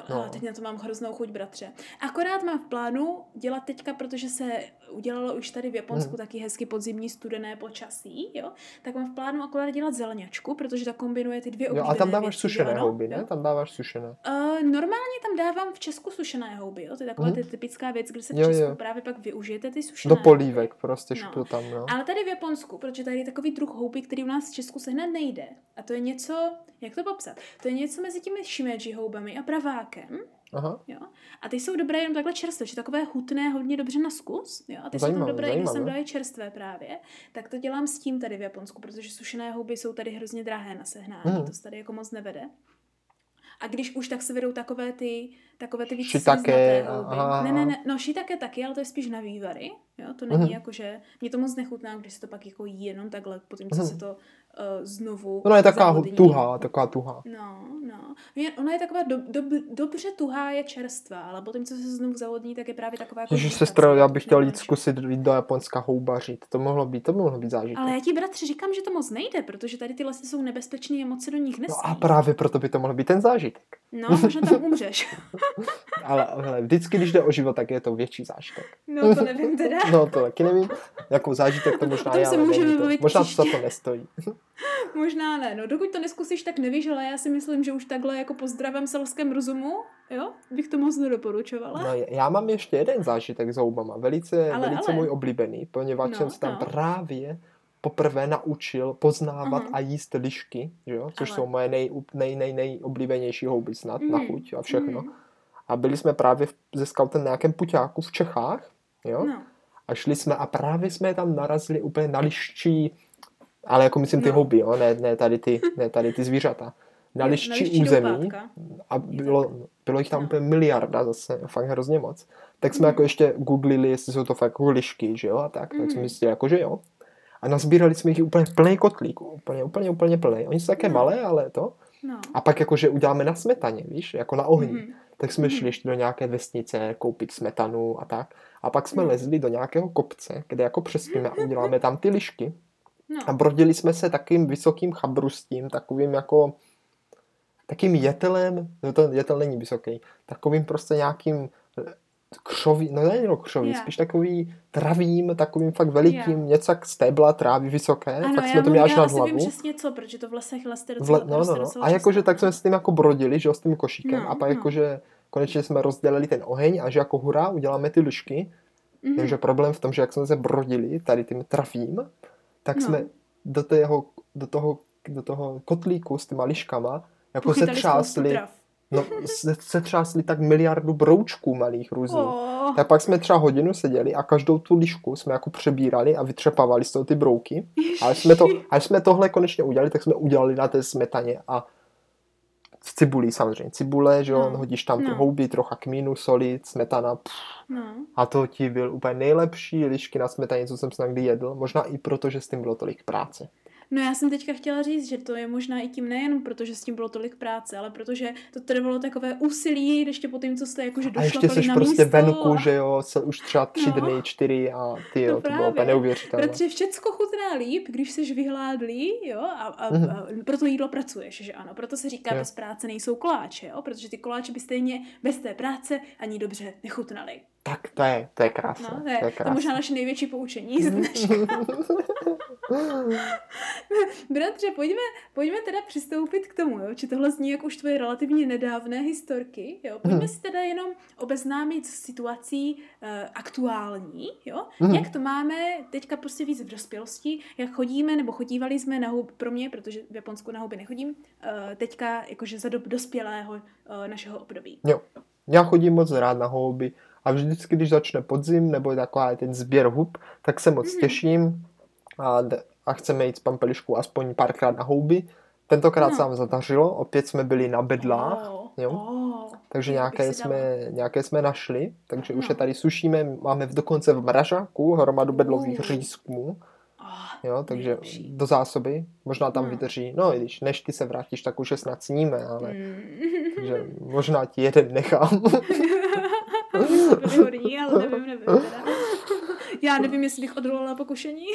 No. Teď na to mám hroznou chuť, bratře. Akorát mám v plánu dělat teďka, protože se udělalo už tady v Japonsku hmm. taky hezky podzimní studené počasí, jo? Tak mám v plánu akorát dělat zelňačku, protože ta kombinuje ty dvě oblíbené A tam dáváš věci, sušené ano, houby, ne? Tam dáváš sušené. Uh, normálně tam dávám v Česku sušené houby, jo? To je taková hmm. typická věc, kde se v Česku jo, jo. právě pak využijete ty sušené Do polívek houby. prostě no. tam, no. Ale tady v Japonsku, protože tady je takový druh houby, který u nás v Česku sehnat nejde. A to je něco, jak to popsat? To je něco mezi těmi shimeji houbami a pravákem. Aha. Jo? A ty jsou dobré jenom takhle čerstvé, že takové hutné, hodně dobře na zkus. Jo? A ty zajímavé, jsou tam dobré, když jsem dají čerstvé právě. Tak to dělám s tím tady v Japonsku, protože sušené houby jsou tady hrozně drahé na sehnání. Hmm. To se tady jako moc nevede. A když už, tak se vedou takové ty, takové ty víc shiitake, houby. Aha. Ne, ne, ne, no shiitake taky, ale to je spíš na vývary. Jo, to není mm. jako, že mě to moc nechutná, když se to pak jako jí jenom takhle, potom co mm. se to uh, znovu Ona je taková zavodní. tuhá, taková tuhá. No, no. Ona je taková do, do, dobře tuhá, je čerstvá, ale potom, co se znovu zavodní, tak je právě taková jako... Ježiš, sestra, já bych chtěl jít zkusit jít do Japonska houbařit. To mohlo být, to mohlo být zážitek. Ale já ti, bratři, říkám, že to moc nejde, protože tady ty lesy jsou nebezpečné a moc se do nich nesmí. No a právě proto by to mohl být ten zážitek. No, možná tam umřeš. ale, ale vždycky, když jde o život, tak je to větší zážitek. No, to nevím teda. No, to taky nevím. Jako zážitek to možná je, se můžeme to. Možná to za to nestojí. možná ne. No, dokud to neskusíš, tak nevíš, ale já si myslím, že už takhle jako po zdravém selském rozumu, jo, bych to moc nedoporučovala. No, já mám ještě jeden zážitek s houbama, velice, ale, velice ale. můj oblíbený, poněvadž no, jsem se tam no. právě poprvé naučil poznávat uh-huh. a jíst lišky, jo? což Ale. jsou moje nej, nej, nej, nejoblíbenější houby snad mm. na mhm. chuť a všechno. Mm. A byli jsme právě ze scoutem na nějakém puťáku v Čechách, jo? No. A šli jsme a právě jsme tam narazili úplně na liščí, ale jako myslím ty no. houby, jo? Ne, ne, tady ty, ne tady ty zvířata. Na liščí území a bylo, bylo jich tam no. úplně miliarda zase, fakt hrozně moc. Tak jsme mm. jako ještě googlili, jestli jsou to fakt jako lišky, že jo, a tak, mm. tak jsme mysleli jako, že jo a nazbírali jsme jich úplně plný kotlík, úplně, úplně, úplně plný. Oni jsou také no. malé, ale to. No. A pak jakože uděláme na smetaně, víš, jako na ohni. Mm-hmm. Tak jsme mm-hmm. šli ještě do nějaké vesnice koupit smetanu a tak. A pak jsme no. lezli do nějakého kopce, kde jako přespíme a uděláme tam ty lišky. No. A brodili jsme se takým vysokým chabrustím, takovým jako takým jetelem, no to jetel není vysoký, takovým prostě nějakým křoví, no ne jenom křoví, yeah. spíš takový travým, takovým fakt velikým, yeah. něco jak stébla trávy vysoké, ano, fakt jsme to měli až na hlavu. Vím přesně co, protože to v lesech lesy docela, Vle, no, no, no. A jakože tak jsme s tím jako brodili, že jo, s tím košíkem no, a pak no. jakože konečně jsme rozdělili ten oheň a že jako hurá, uděláme ty lišky, mm-hmm. takže problém v tom, že jak jsme se brodili tady tím trafím, tak no. jsme do, tého, do, toho, do toho kotlíku s těma liškama jako Pochytali se třásli No, se, se třásli tak miliardu broučků malých různých. Oh. Tak pak jsme třeba hodinu seděli a každou tu lišku jsme jako přebírali a vytřepávali z toho ty brouky. A až jsme, to, až jsme tohle konečně udělali, tak jsme udělali na té smetaně a v cibuli samozřejmě. Cibule, že jo, no. hodíš tam no. ty houby, trocha kmínu, soli, smetana. Pff. No. A to ti byl úplně nejlepší lišky na smetaně, co jsem snad kdy jedl. Možná i proto, že s tím bylo tolik práce. No já jsem teďka chtěla říct, že to je možná i tím nejen protože s tím bylo tolik práce, ale protože to trvalo takové úsilí, ještě po tím, co jste jakože došla A ještě jsi prostě místo venku, a... že jo, se už třeba tři no. dny, čtyři a ty jo, no to bylo úplně neuvěřitelné. Protože všecko chutná líp, když jsi vyhládlý, jo, a, a, mm-hmm. a proto jídlo pracuješ, že ano, proto se říká, jo. bez práce nejsou koláče, jo, protože ty koláče by stejně bez té práce ani dobře nechutnaly. Tak to je, to je krásné. No, to, je, to, je krásné. to je možná naše největší poučení z dneška. Bratře, pojďme, pojďme teda přistoupit k tomu, jo? či tohle zní jako už tvoje relativně nedávné historky. Jo? Pojďme hmm. si teda jenom obeznámit s situací uh, aktuální, jo? Hmm. jak to máme teďka prostě víc v dospělosti, jak chodíme, nebo chodívali jsme na hub, pro mě, protože v Japonsku na huby nechodím, uh, teďka jakože za dob dospělého uh, našeho období. Jo. Já chodím moc rád na houby a vždycky, když začne podzim nebo taková ten sběr hub, tak se moc mm-hmm. těším a, a chceme jít z Pampelišku aspoň párkrát na houby. Tentokrát no. se nám zadařilo, opět jsme byli na bedlách, oh, jo? Oh, takže nějaké jsme, nějaké jsme našli, takže no. už je tady sušíme, máme v dokonce v mražáku hromadu bedlových uh. řízků, oh, jo, takže nejlepší. do zásoby, možná tam no. vydrží, no i když než ty se vrátíš, tak už je snad sníme, ale mm. takže možná ti jeden nechám. Výborný, ale nevím, nevím teda. Já nevím, jestli bych odolala pokušení.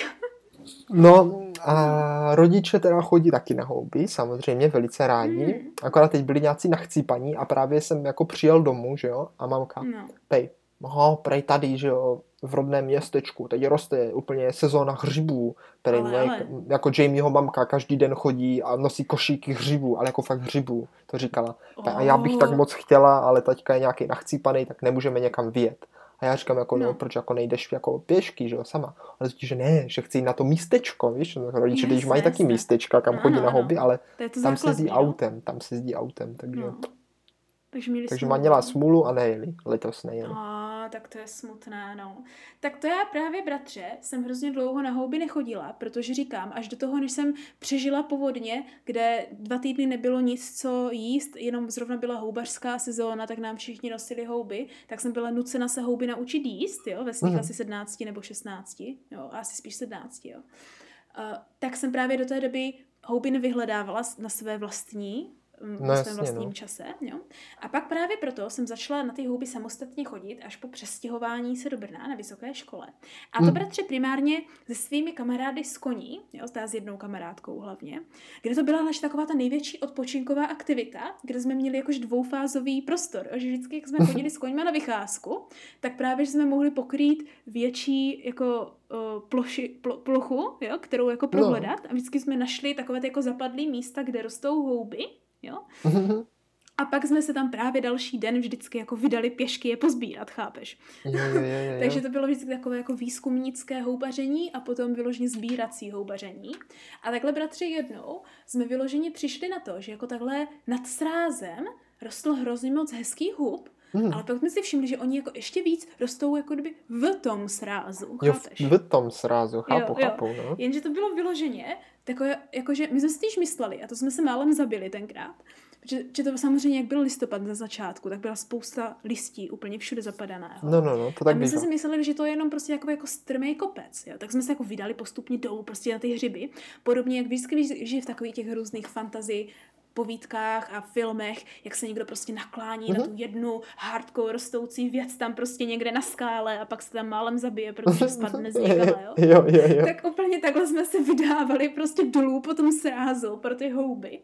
No a rodiče teda chodí taky na houby, samozřejmě velice rádi. Mm. Akorát teď byli nějací nachcípaní a právě jsem jako přijel domů, že jo, a mamka, no. pej, no, prej tady, že jo, v rodném městečku, teď roste úplně sezóna hřibů, který ale, ale. jako Jamieho mamka každý den chodí a nosí košíky hřibů, ale jako fakt hřibů, to říkala. Oh. A já bych tak oh. moc chtěla, ale taťka je nějaký nachcípaný, tak nemůžeme někam vyjet. A já říkám, jako, no. no proč jako nejdeš jako pěšky, že jo, sama. Ale to že ne, že chci jít na to místečko, víš, no, rodiče, když mají taky místečka, kam no, chodí no, na hobby, ale tam se jezdí autem, tam se jezdí autem, takže... No. Takže, měli takže má měla smůlu a nejeli, letos nejeli. A tak to je smutné, no. Tak to já právě, bratře, jsem hrozně dlouho na houby nechodila, protože říkám, až do toho, než jsem přežila povodně, kde dva týdny nebylo nic, co jíst, jenom zrovna byla houbařská sezóna, tak nám všichni nosili houby, tak jsem byla nucena se houby naučit jíst, jo, ve svých mm. asi 17 nebo 16, jo, asi spíš 17, jo. Uh, tak jsem právě do té doby houby nevyhledávala na své vlastní, no, ve svém vlastním no. čase. Jo? A pak právě proto jsem začala na ty houby samostatně chodit až po přestěhování se do Brna na vysoké škole. A to hmm. bratře primárně se svými kamarády z koní, jo, s jednou kamarádkou hlavně, kde to byla naše taková ta největší odpočinková aktivita, kde jsme měli jakož dvoufázový prostor, že vždycky, jak jsme chodili s koňma na vycházku, tak právě jsme mohli pokrýt větší jako ploši, plo, plochu, jo, kterou jako no. prohledat no. a vždycky jsme našli takové ty jako zapadlé místa, kde rostou houby jo. A pak jsme se tam právě další den vždycky jako vydali pěšky je pozbírat, chápeš? Jo, jo, jo, jo. Takže to bylo vždycky takové jako výzkumnické houbaření a potom vyloženě sbírací houbaření. A takhle, bratři, jednou jsme vyloženě přišli na to, že jako takhle nad srázem rostl hrozně moc hezký hub, Hmm. Ale pak jsme si všimli, že oni jako ještě víc rostou jako kdyby v tom srázu. Chápeš? Jo, v tom srázu, chápu, jo, chápu. No. Jenže to bylo vyloženě takové, jakože my jsme si spíš mysleli, a to jsme se málem zabili tenkrát, protože že to samozřejmě, jak byl listopad na začátku, tak byla spousta listí úplně všude zapadaného. No, no, no, to tak A my jsme si mysleli, že to je jenom prostě jako, jako strmý kopec, jo? tak jsme se jako vydali postupně dolů prostě na ty hřiby. Podobně jak vždycky, když je v takových těch různých fantazí povídkách a filmech, jak se někdo prostě naklání mm-hmm. na mhm. tu jednu hardcore rostoucí věc tam prostě někde na skále a pak se tam málem zabije, protože spadne z někala, jo? jo, jo, jo. Tak úplně takhle jsme se vydávali prostě dolů po tom srázu pro ty houby.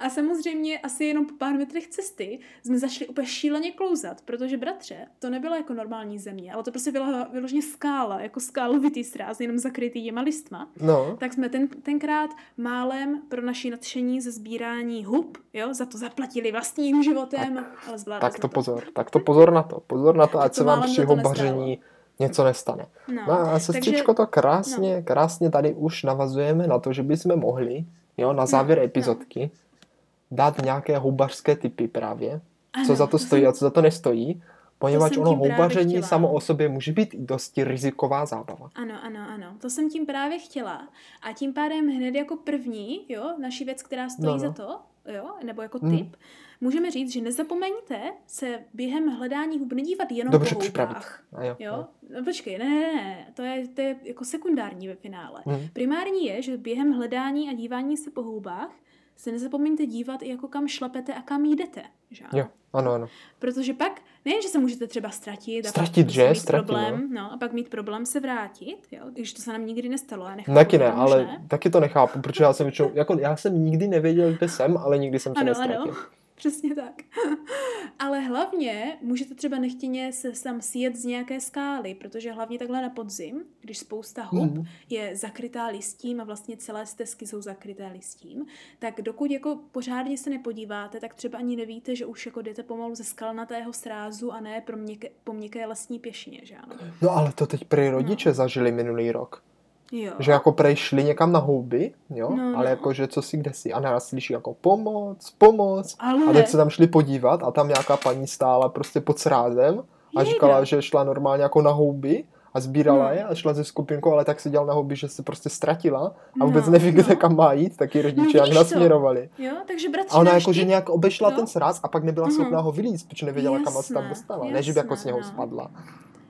A samozřejmě asi jenom po pár metrech cesty jsme začali úplně šíleně klouzat, protože bratře, to nebyla jako normální země, ale to prostě byla vyloženě skála, jako skálovitý sráz, jenom zakrytý těma listma. No. Tak jsme ten, tenkrát málem pro naši nadšení ze sbírání hub, jo, za to zaplatili vlastním životem, tak, ale zvládli Tak to, to pozor, tak to pozor na to, pozor na to, ať se vám při houbaření něco nestane. No, no a sestřičko, to krásně, no. krásně tady už navazujeme na to, že bychom mohli, jo, na no, závěr no, epizodky, no. dát nějaké houbařské typy právě, ano. co za to stojí a co za to nestojí, Poněvadž ono houbaření samo o sobě může být dosti riziková zábava. Ano, ano, ano. To jsem tím právě chtěla. A tím pádem hned jako první, jo, naší věc, která stojí no, no. za to, jo, nebo jako hmm. tip, hmm. můžeme říct, že nezapomeňte se během hledání hub nedívat jenom Dobře po houbách. A jo, jo? No, počkej, ne, ne, ne, to je, to je jako sekundární ve finále. Hmm. Primární je, že během hledání a dívání se po houbách se nezapomeňte dívat i jako kam šlapete a kam jdete. Že? Jo, ano, ano. Protože pak, nejen, že se můžete třeba ztratit, ztratit, a že? Mít ztratit, problém, no. no. a pak mít problém se vrátit, jo, když to se nám nikdy nestalo. Já nechápu, taky ne, ale ne. taky to nechápu, protože já jsem většinou, jako já jsem nikdy nevěděl, kde jsem, ale nikdy jsem se ano, nestratil. Ano. Přesně tak. Ale hlavně můžete třeba nechtěně se tam sjet z nějaké skály, protože hlavně takhle na podzim, když spousta hub mm. je zakrytá listím a vlastně celé stezky jsou zakryté listím, tak dokud jako pořádně se nepodíváte, tak třeba ani nevíte, že už jako jdete pomalu ze skalnatého srázu a ne pro měkké, po měkké lesní pěšině, že ano? No ale to teď prý rodiče no. zažili minulý rok. Jo. Že jako prej šli někam na houby, jo, no, ale no. jako, že co si kde si a naraz slyší jako pomoc, pomoc ale... a teď se tam šli podívat a tam nějaká paní stála prostě pod srázem a Jejda. říkala, že šla normálně jako na houby a sbírala no. je a šla ze skupinkou, ale tak se dělal na houby, že se prostě ztratila a vůbec no, neví, kde no. kam má jít, tak ji rodiče no, jak nasměrovali. Jo, takže bratři, a ona jako, že nějak obešla no. ten sráz a pak nebyla schopná ho vylíct, protože nevěděla, kam se tam dostala. Jasné, ne, že by jako z něho no. spadla.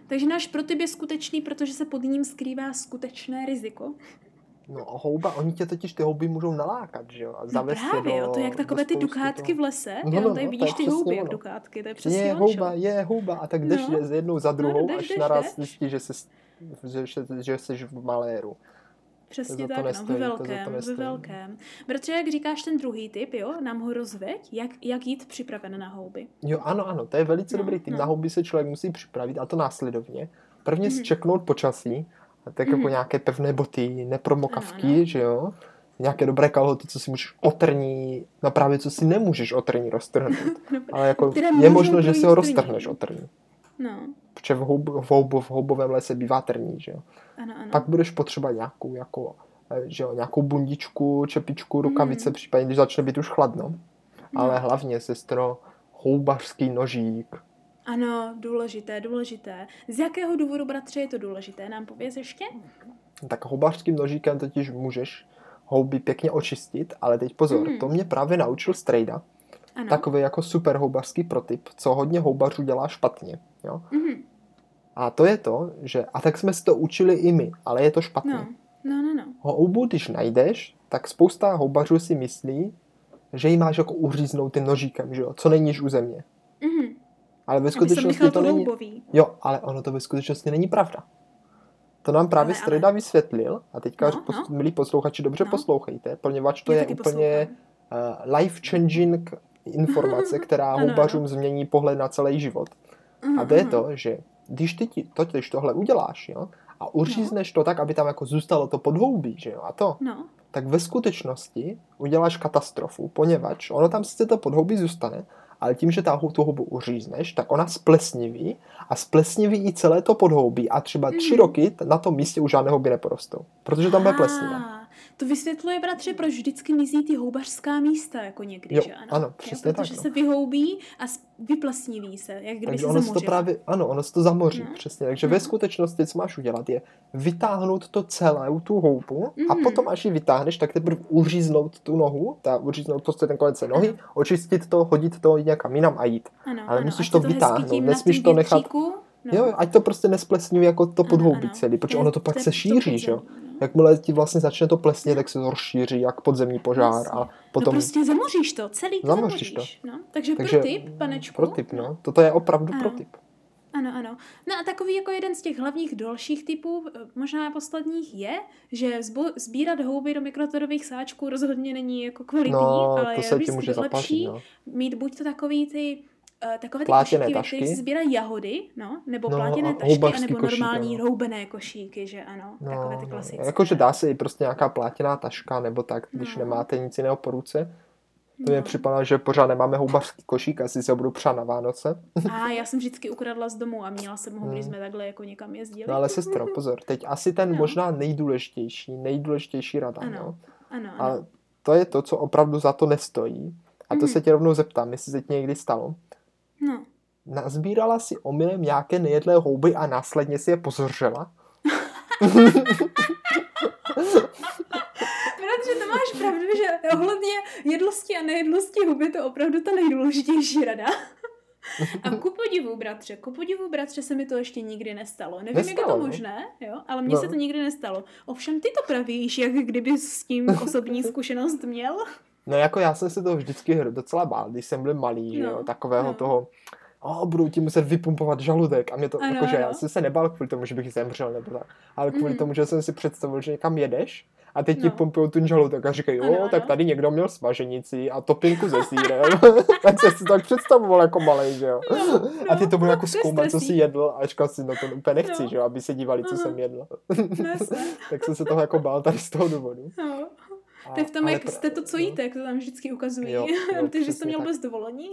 Takže náš protip je skutečný, protože se pod ním skrývá skutečné riziko. No houba, oni tě totiž ty houby můžou nalákat, že jo? A no právě, do, jo, to je jak takové ty dukátky v lese. No, no, tady no, vidíš ty houby jak dukátky, to je přesně Je houba, je houba a tak jdeš no. jednou za druhou, no, jdeš, až jdeš, naraz zjistíš, že, že, že, že jsi v maléru. Přesně tak, nestojí, no, ve velkém, ve velkém. Protože, jak říkáš ten druhý typ, jo, nám ho rozveď, jak, jak jít připraven na houby. Jo, ano, ano, to je velice no, dobrý typ. No. Na houby se člověk musí připravit, a to následovně. Prvně mm. čeknout počasí, tak mm. jako mhm. nějaké pevné boty, nepromokavky, ano, ano. že jo, nějaké dobré kalhoty, co si můžeš otrní, no právě co si nemůžeš otrní roztrhnout. Ale jako je možno, že si ho roztrhneš otrní. No. Protože v, houb, v, houb, v houbovém lese bývá trní, že jo. Ano, ano. Pak budeš potřebovat nějakou, jako, eh, že jo, nějakou bundičku, čepičku, rukavice, mm. případně když začne být už chladno. No. Ale hlavně, sestro, houbařský nožík. Ano, důležité, důležité. Z jakého důvodu, bratře, je to důležité? Nám pověz ještě? Tak houbařským nožíkem totiž můžeš houby pěkně očistit, ale teď pozor, mm. to mě právě naučil Strejda. Ano. Takový jako super houbařský protyp, co hodně houbařů dělá špatně. Jo? Mm. A to je to, že, a tak jsme si to učili i my, ale je to špatně. No, no, no. no. Houbu, když najdeš, tak spousta houbařů si myslí, že ji máš jako uříznout tím nožíkem, že jo, co není u země. Mm-hmm. Ale ve skutečnosti to není... Houbový. Jo, ale ono to ve skutečnosti není pravda. To nám právě ale, Streda ale... vysvětlil a teďka, no, no. milí posluchači, dobře no. poslouchejte, poněvadž to je, je úplně uh, life-changing informace, která houbařům změní pohled na celý život. Uh-huh, a to je uh-huh. to, že když ty ti totiž tohle uděláš, jo, a uřízneš no. to tak, aby tam jako zůstalo to podhoubí, že jo, a to, no. tak ve skutečnosti uděláš katastrofu, poněvadž ono tam sice to podhoubí zůstane, ale tím, že ta, tu houbu uřízneš, tak ona splesniví a splesniví i celé to podhoubí a třeba tři mm. roky na tom místě už žádné houby neporostou, protože tam bude plesnivé. To vysvětluje, bratře, proč vždycky mizí ty houbařská místa, jako někdy, jo, že ano? Ano, přesně jo, protože tak. Protože no. se vyhoubí a vyplesniví se, jak kdyby takže se ono se to právě, ano, ono se to zamoří, no. přesně. Takže no. ve skutečnosti, co máš udělat, je vytáhnout to celé, tu houbu, mm-hmm. a mhm. potom, až ji vytáhneš, tak teprve uříznout tu nohu, ta uříznout prostě ten konec nohy, ano. očistit to, hodit to někam jinam a jít. Ano, Ale ano, musíš to, to vytáhnout, nesmíš to nechat... No. Jo, ať to prostě nesplesniví jako to podhoubí celý, protože ono to pak se šíří, že jo jakmile ti vlastně začne to plesně, tak se to rozšíří jak podzemní požár a no potom... No prostě zamoříš to, celý to zamoříš. zamoříš. To. No. Takže, Takže typ, panečku. typ, no. Toto je opravdu ano. typ. Ano, ano. No a takový jako jeden z těch hlavních dalších typů, eh, možná posledních, je, že zbo- sbírat houby do mikrotorových sáčků rozhodně není jako kvalitní, no, ale to je se ti může lepší no. mít buď to takový ty uh, takové ty plátěné košíky, tašky. ve kterých se sbírají jahody, no, nebo no, plátěné tašky, nebo košík, normální no. roubené košíky, že ano, no, takové ty no, klasické. Jakože dá se i prostě nějaká plátěná taška, nebo tak, když no. nemáte nic jiného po ruce. To no. mi připadá, že pořád nemáme houbařský košík, asi se ho budu přát na Vánoce. A já jsem vždycky ukradla z domu a měla jsem ho, když hmm. jsme takhle jako někam jezdili. No ale sestro, pozor, teď asi ten no. možná nejdůležitější, nejdůležitější rada, ano. no. Ano, ano. A to je to, co opravdu za to nestojí. A to mm. se tě rovnou zeptám, jestli se ti někdy stalo. No. Nazbírala si omylem nějaké nejedlé houby a následně si je pozořela? Protože to máš pravdu, že ohledně jedlosti a nejedlosti huby to opravdu ta nejdůležitější rada. A ku podivu, bratře, ku podivu, bratře, se mi to ještě nikdy nestalo. Nevím, nestalo, jak je to no. možné, jo, ale mně no. se to nikdy nestalo. Ovšem ty to pravíš, jak kdyby s tím osobní zkušenost měl. No jako já jsem se toho vždycky docela bál, když jsem byl malý, no, že jo, takového no. toho, o, budou ti muset vypumpovat žaludek a mě to, ano, jakože ano. já jsem se nebál kvůli tomu, že bych zemřel nebo tak, ale kvůli mm. tomu, že jsem si představil, že někam jedeš a teď no. ti pumpují ten žaludek a říkají, jo, tak tady někdo měl svaženici a topinku ze sírem. tak se si tak představoval jako malý, že jo. No, no, a ty to bude jako zkoumat, co si jedl a říkal si, no to úplně nechci, no. že jo, aby se dívali, co jsem jedl. tak jsem se toho jako bál tady z toho důvodu. No. To je v tom, jak pr- jste to, co jíte, jak to tam vždycky ukazují. Jo, jo, Ty, že jsi to měl bez dovolení.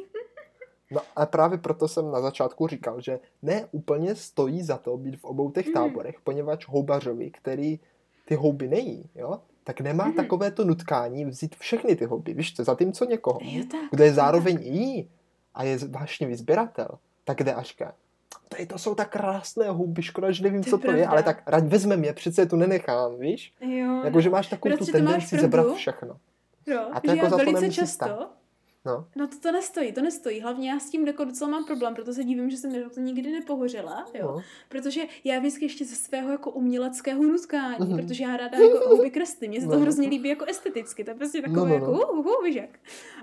No a právě proto jsem na začátku říkal, že ne úplně stojí za to být v obou těch mm. táborech, poněvadž houbařovi, který ty houby nejí, jo, tak nemá mm. takové to nutkání vzít všechny ty houby. Víš co, zatímco někoho, jo, tak, kdo je zároveň tak. jí a je vášnivý sběratel, tak jde Aška tady to jsou tak krásné houby, škoda, že nevím, to co to pravda. je, ale tak rád vezmem je, přece je tu nenechám, víš? Jo, Jakože máš takovou tu tendenci zebrat všechno. Jo, a to jako já za velice to často, stát. No. no to, to nestojí, to nestojí. Hlavně já s tím jako docela mám problém, proto se divím, že jsem to nikdy nepohořela, jo. No. Protože já vždycky ještě ze svého jako uměleckého nutkání, mm-hmm. protože já ráda jako houby kreslím, mně se no. to hrozně líbí jako esteticky, to je prostě takové no, no, no. jako uh, uh, uh, víš jak.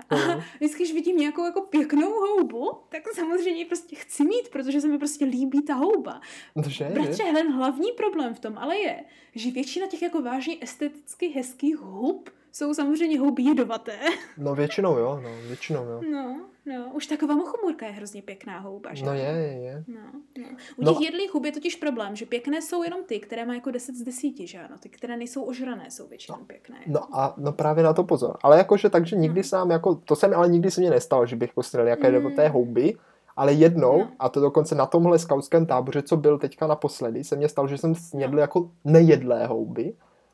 A no. vždycky, když vidím nějakou jako pěknou houbu, tak samozřejmě prostě chci mít, protože se mi prostě líbí ta houba. Dobře, Bratře, ten hlavní problém v tom ale je, že většina těch jako vážně esteticky hezkých hub jsou samozřejmě houby jedovaté. No většinou jo, no, většinou jo. No, no, už taková mochomůrka je hrozně pěkná houba, že? No je, je, je. No, no. U no. těch jedlých hub je totiž problém, že pěkné jsou jenom ty, které mají jako 10 z 10, že ano? Ty, které nejsou ožrané, jsou většinou no. pěkné. No a no právě na to pozor. Ale jakože takže nikdy no. sám, jako, to se mi ale nikdy se mě nestalo, že bych postřelil jaké mm. té houby, ale jednou, no. a to dokonce na tomhle skautském táboře, co byl teďka naposledy, se mě stalo, že jsem snědl no. jako nejedlé houby.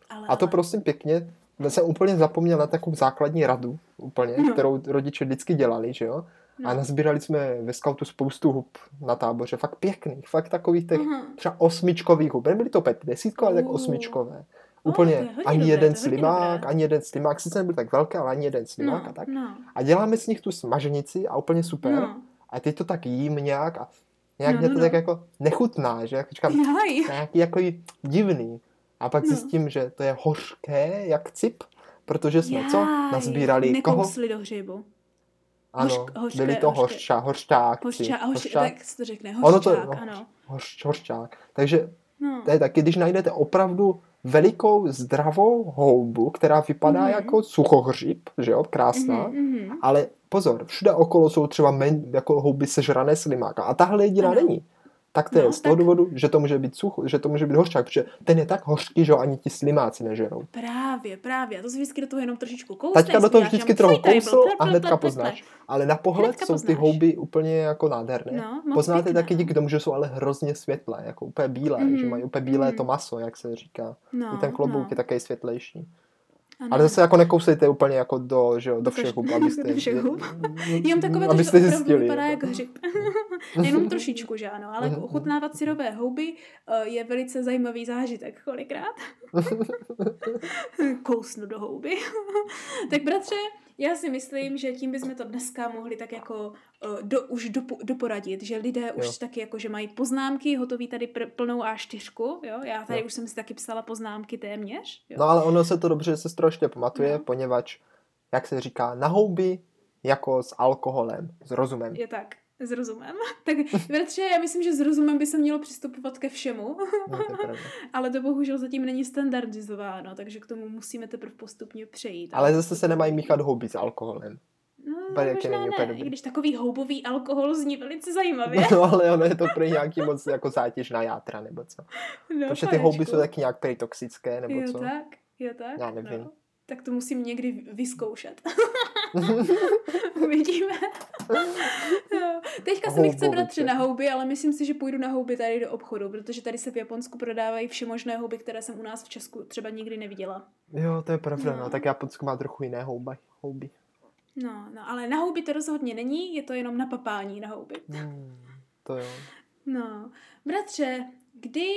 Ale, a to ale... prosím pěkně, jsem úplně zapomněl na takovou základní radu, úplně, no. kterou rodiče vždycky dělali, že jo. No. A nazbírali jsme ve scoutu spoustu hub na táboře, fakt pěkných, fakt takových těch uh-huh. třeba osmičkových hub. Nebyly to pět desítkové, ale tak osmičkové. Úplně oh, ani dobré, jeden slimák, ani jeden slimák, sice nebyl tak velký, ale ani jeden slimák no, a tak. No. A děláme z nich tu smaženici a úplně super. No. A teď to tak jím nějak a nějak no, mě to no, tak no. jako nechutná, že říkám, nějaký jako divný. A pak no. zjistím, že to je hořké jak cip, protože jsme Jaj, co? Nazbírali koho? do hřibu. Ano, Hoř, hořké, byli to hořča, hořčák. Hořčák, hořčák, tak se to řekne, hořčák, ono to, no, ano. Hoř, hořčák. Takže no. to je taky, když najdete opravdu velikou zdravou houbu, která vypadá mm-hmm. jako suchohřib, že jo, krásná, mm-hmm. ale pozor, všude okolo jsou třeba men, jako houby sežrané slimáka a tahle jediná není tak to no, je z toho tak... důvodu, že to může být sucho, že to může být hořčák, protože ten je tak hořký, že ho ani ti slimáci nežerou. Právě, právě. A to si vždycky do toho jenom trošičku kousne. Taťka do toho vždycky trochu kousl a hnedka poznáš. Ale na pohled jsou ty houby úplně jako nádherné. No, Poznáte taky díky tomu, že jsou ale hrozně světlé, jako úplně bílé, že mají úplně bílé mm-hmm. to maso, jak se říká. No, I ten klobouk no. je také světlejší. Ano. Ale zase jako nekousejte úplně jako do, že jo, do všech hub, abyste... do všech hub. Jenom takové to, že opravdu vypadá jako hřib. Jenom trošičku, že ano, ale jako ochutnávat syrové houby uh, je velice zajímavý zážitek kolikrát. Kousnu do houby. tak bratře, já si myslím, že tím bychom to dneska mohli tak jako uh, do, už do, doporadit, že lidé jo. už taky jako, že mají poznámky, hotový tady pr- plnou A4, jo, já tady jo. už jsem si taky psala poznámky téměř. Jo. No ale ono se to dobře se strašně pamatuje, no. poněvadž, jak se říká, na houby jako s alkoholem, s rozumem. Je tak. S rozumem. Tak bratře, já myslím, že s rozumem by se mělo přistupovat ke všemu. No, to Ale to bohužel zatím není standardizováno, takže k tomu musíme teprve postupně přejít. Ale zase se nemají míchat houby s alkoholem. No, možná ne, ne. i když takový houbový alkohol zní velice zajímavě. No, ale ono je to pro nějaký moc jako zátěž na játra, nebo co. No, Protože ty houby jsou taky nějak prej toxické, nebo jo, co? tak, jo tak. Já nevím. No. Tak to musím někdy vyzkoušet. Uvidíme. no. Teďka se mi chce bratři na houby, ale myslím si, že půjdu na houby tady do obchodu, protože tady se v Japonsku prodávají všemožné houby, které jsem u nás v Česku třeba nikdy neviděla. Jo, to je pravda, no. no. Tak Japonsko má trochu jiné houby. houby. No, no, ale na houby to rozhodně není, je to jenom na papání na houby. Hmm, to jo. No, bratře, kdy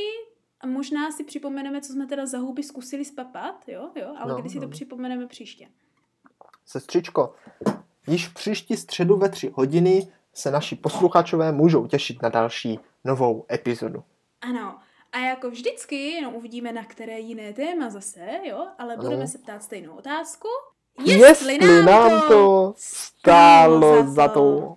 a možná si připomeneme, co jsme teda za houby zkusili spapat, jo, jo, ale no, kdy si no. to připomeneme příště. Sestřičko, již příští středu ve tři hodiny se naši posluchačové můžou těšit na další novou epizodu. Ano, a jako vždycky, jenom uvidíme, na které jiné téma zase, jo, ale ano. budeme se ptát stejnou otázku. Jestli, Jestli nám to stálo za to. Za to.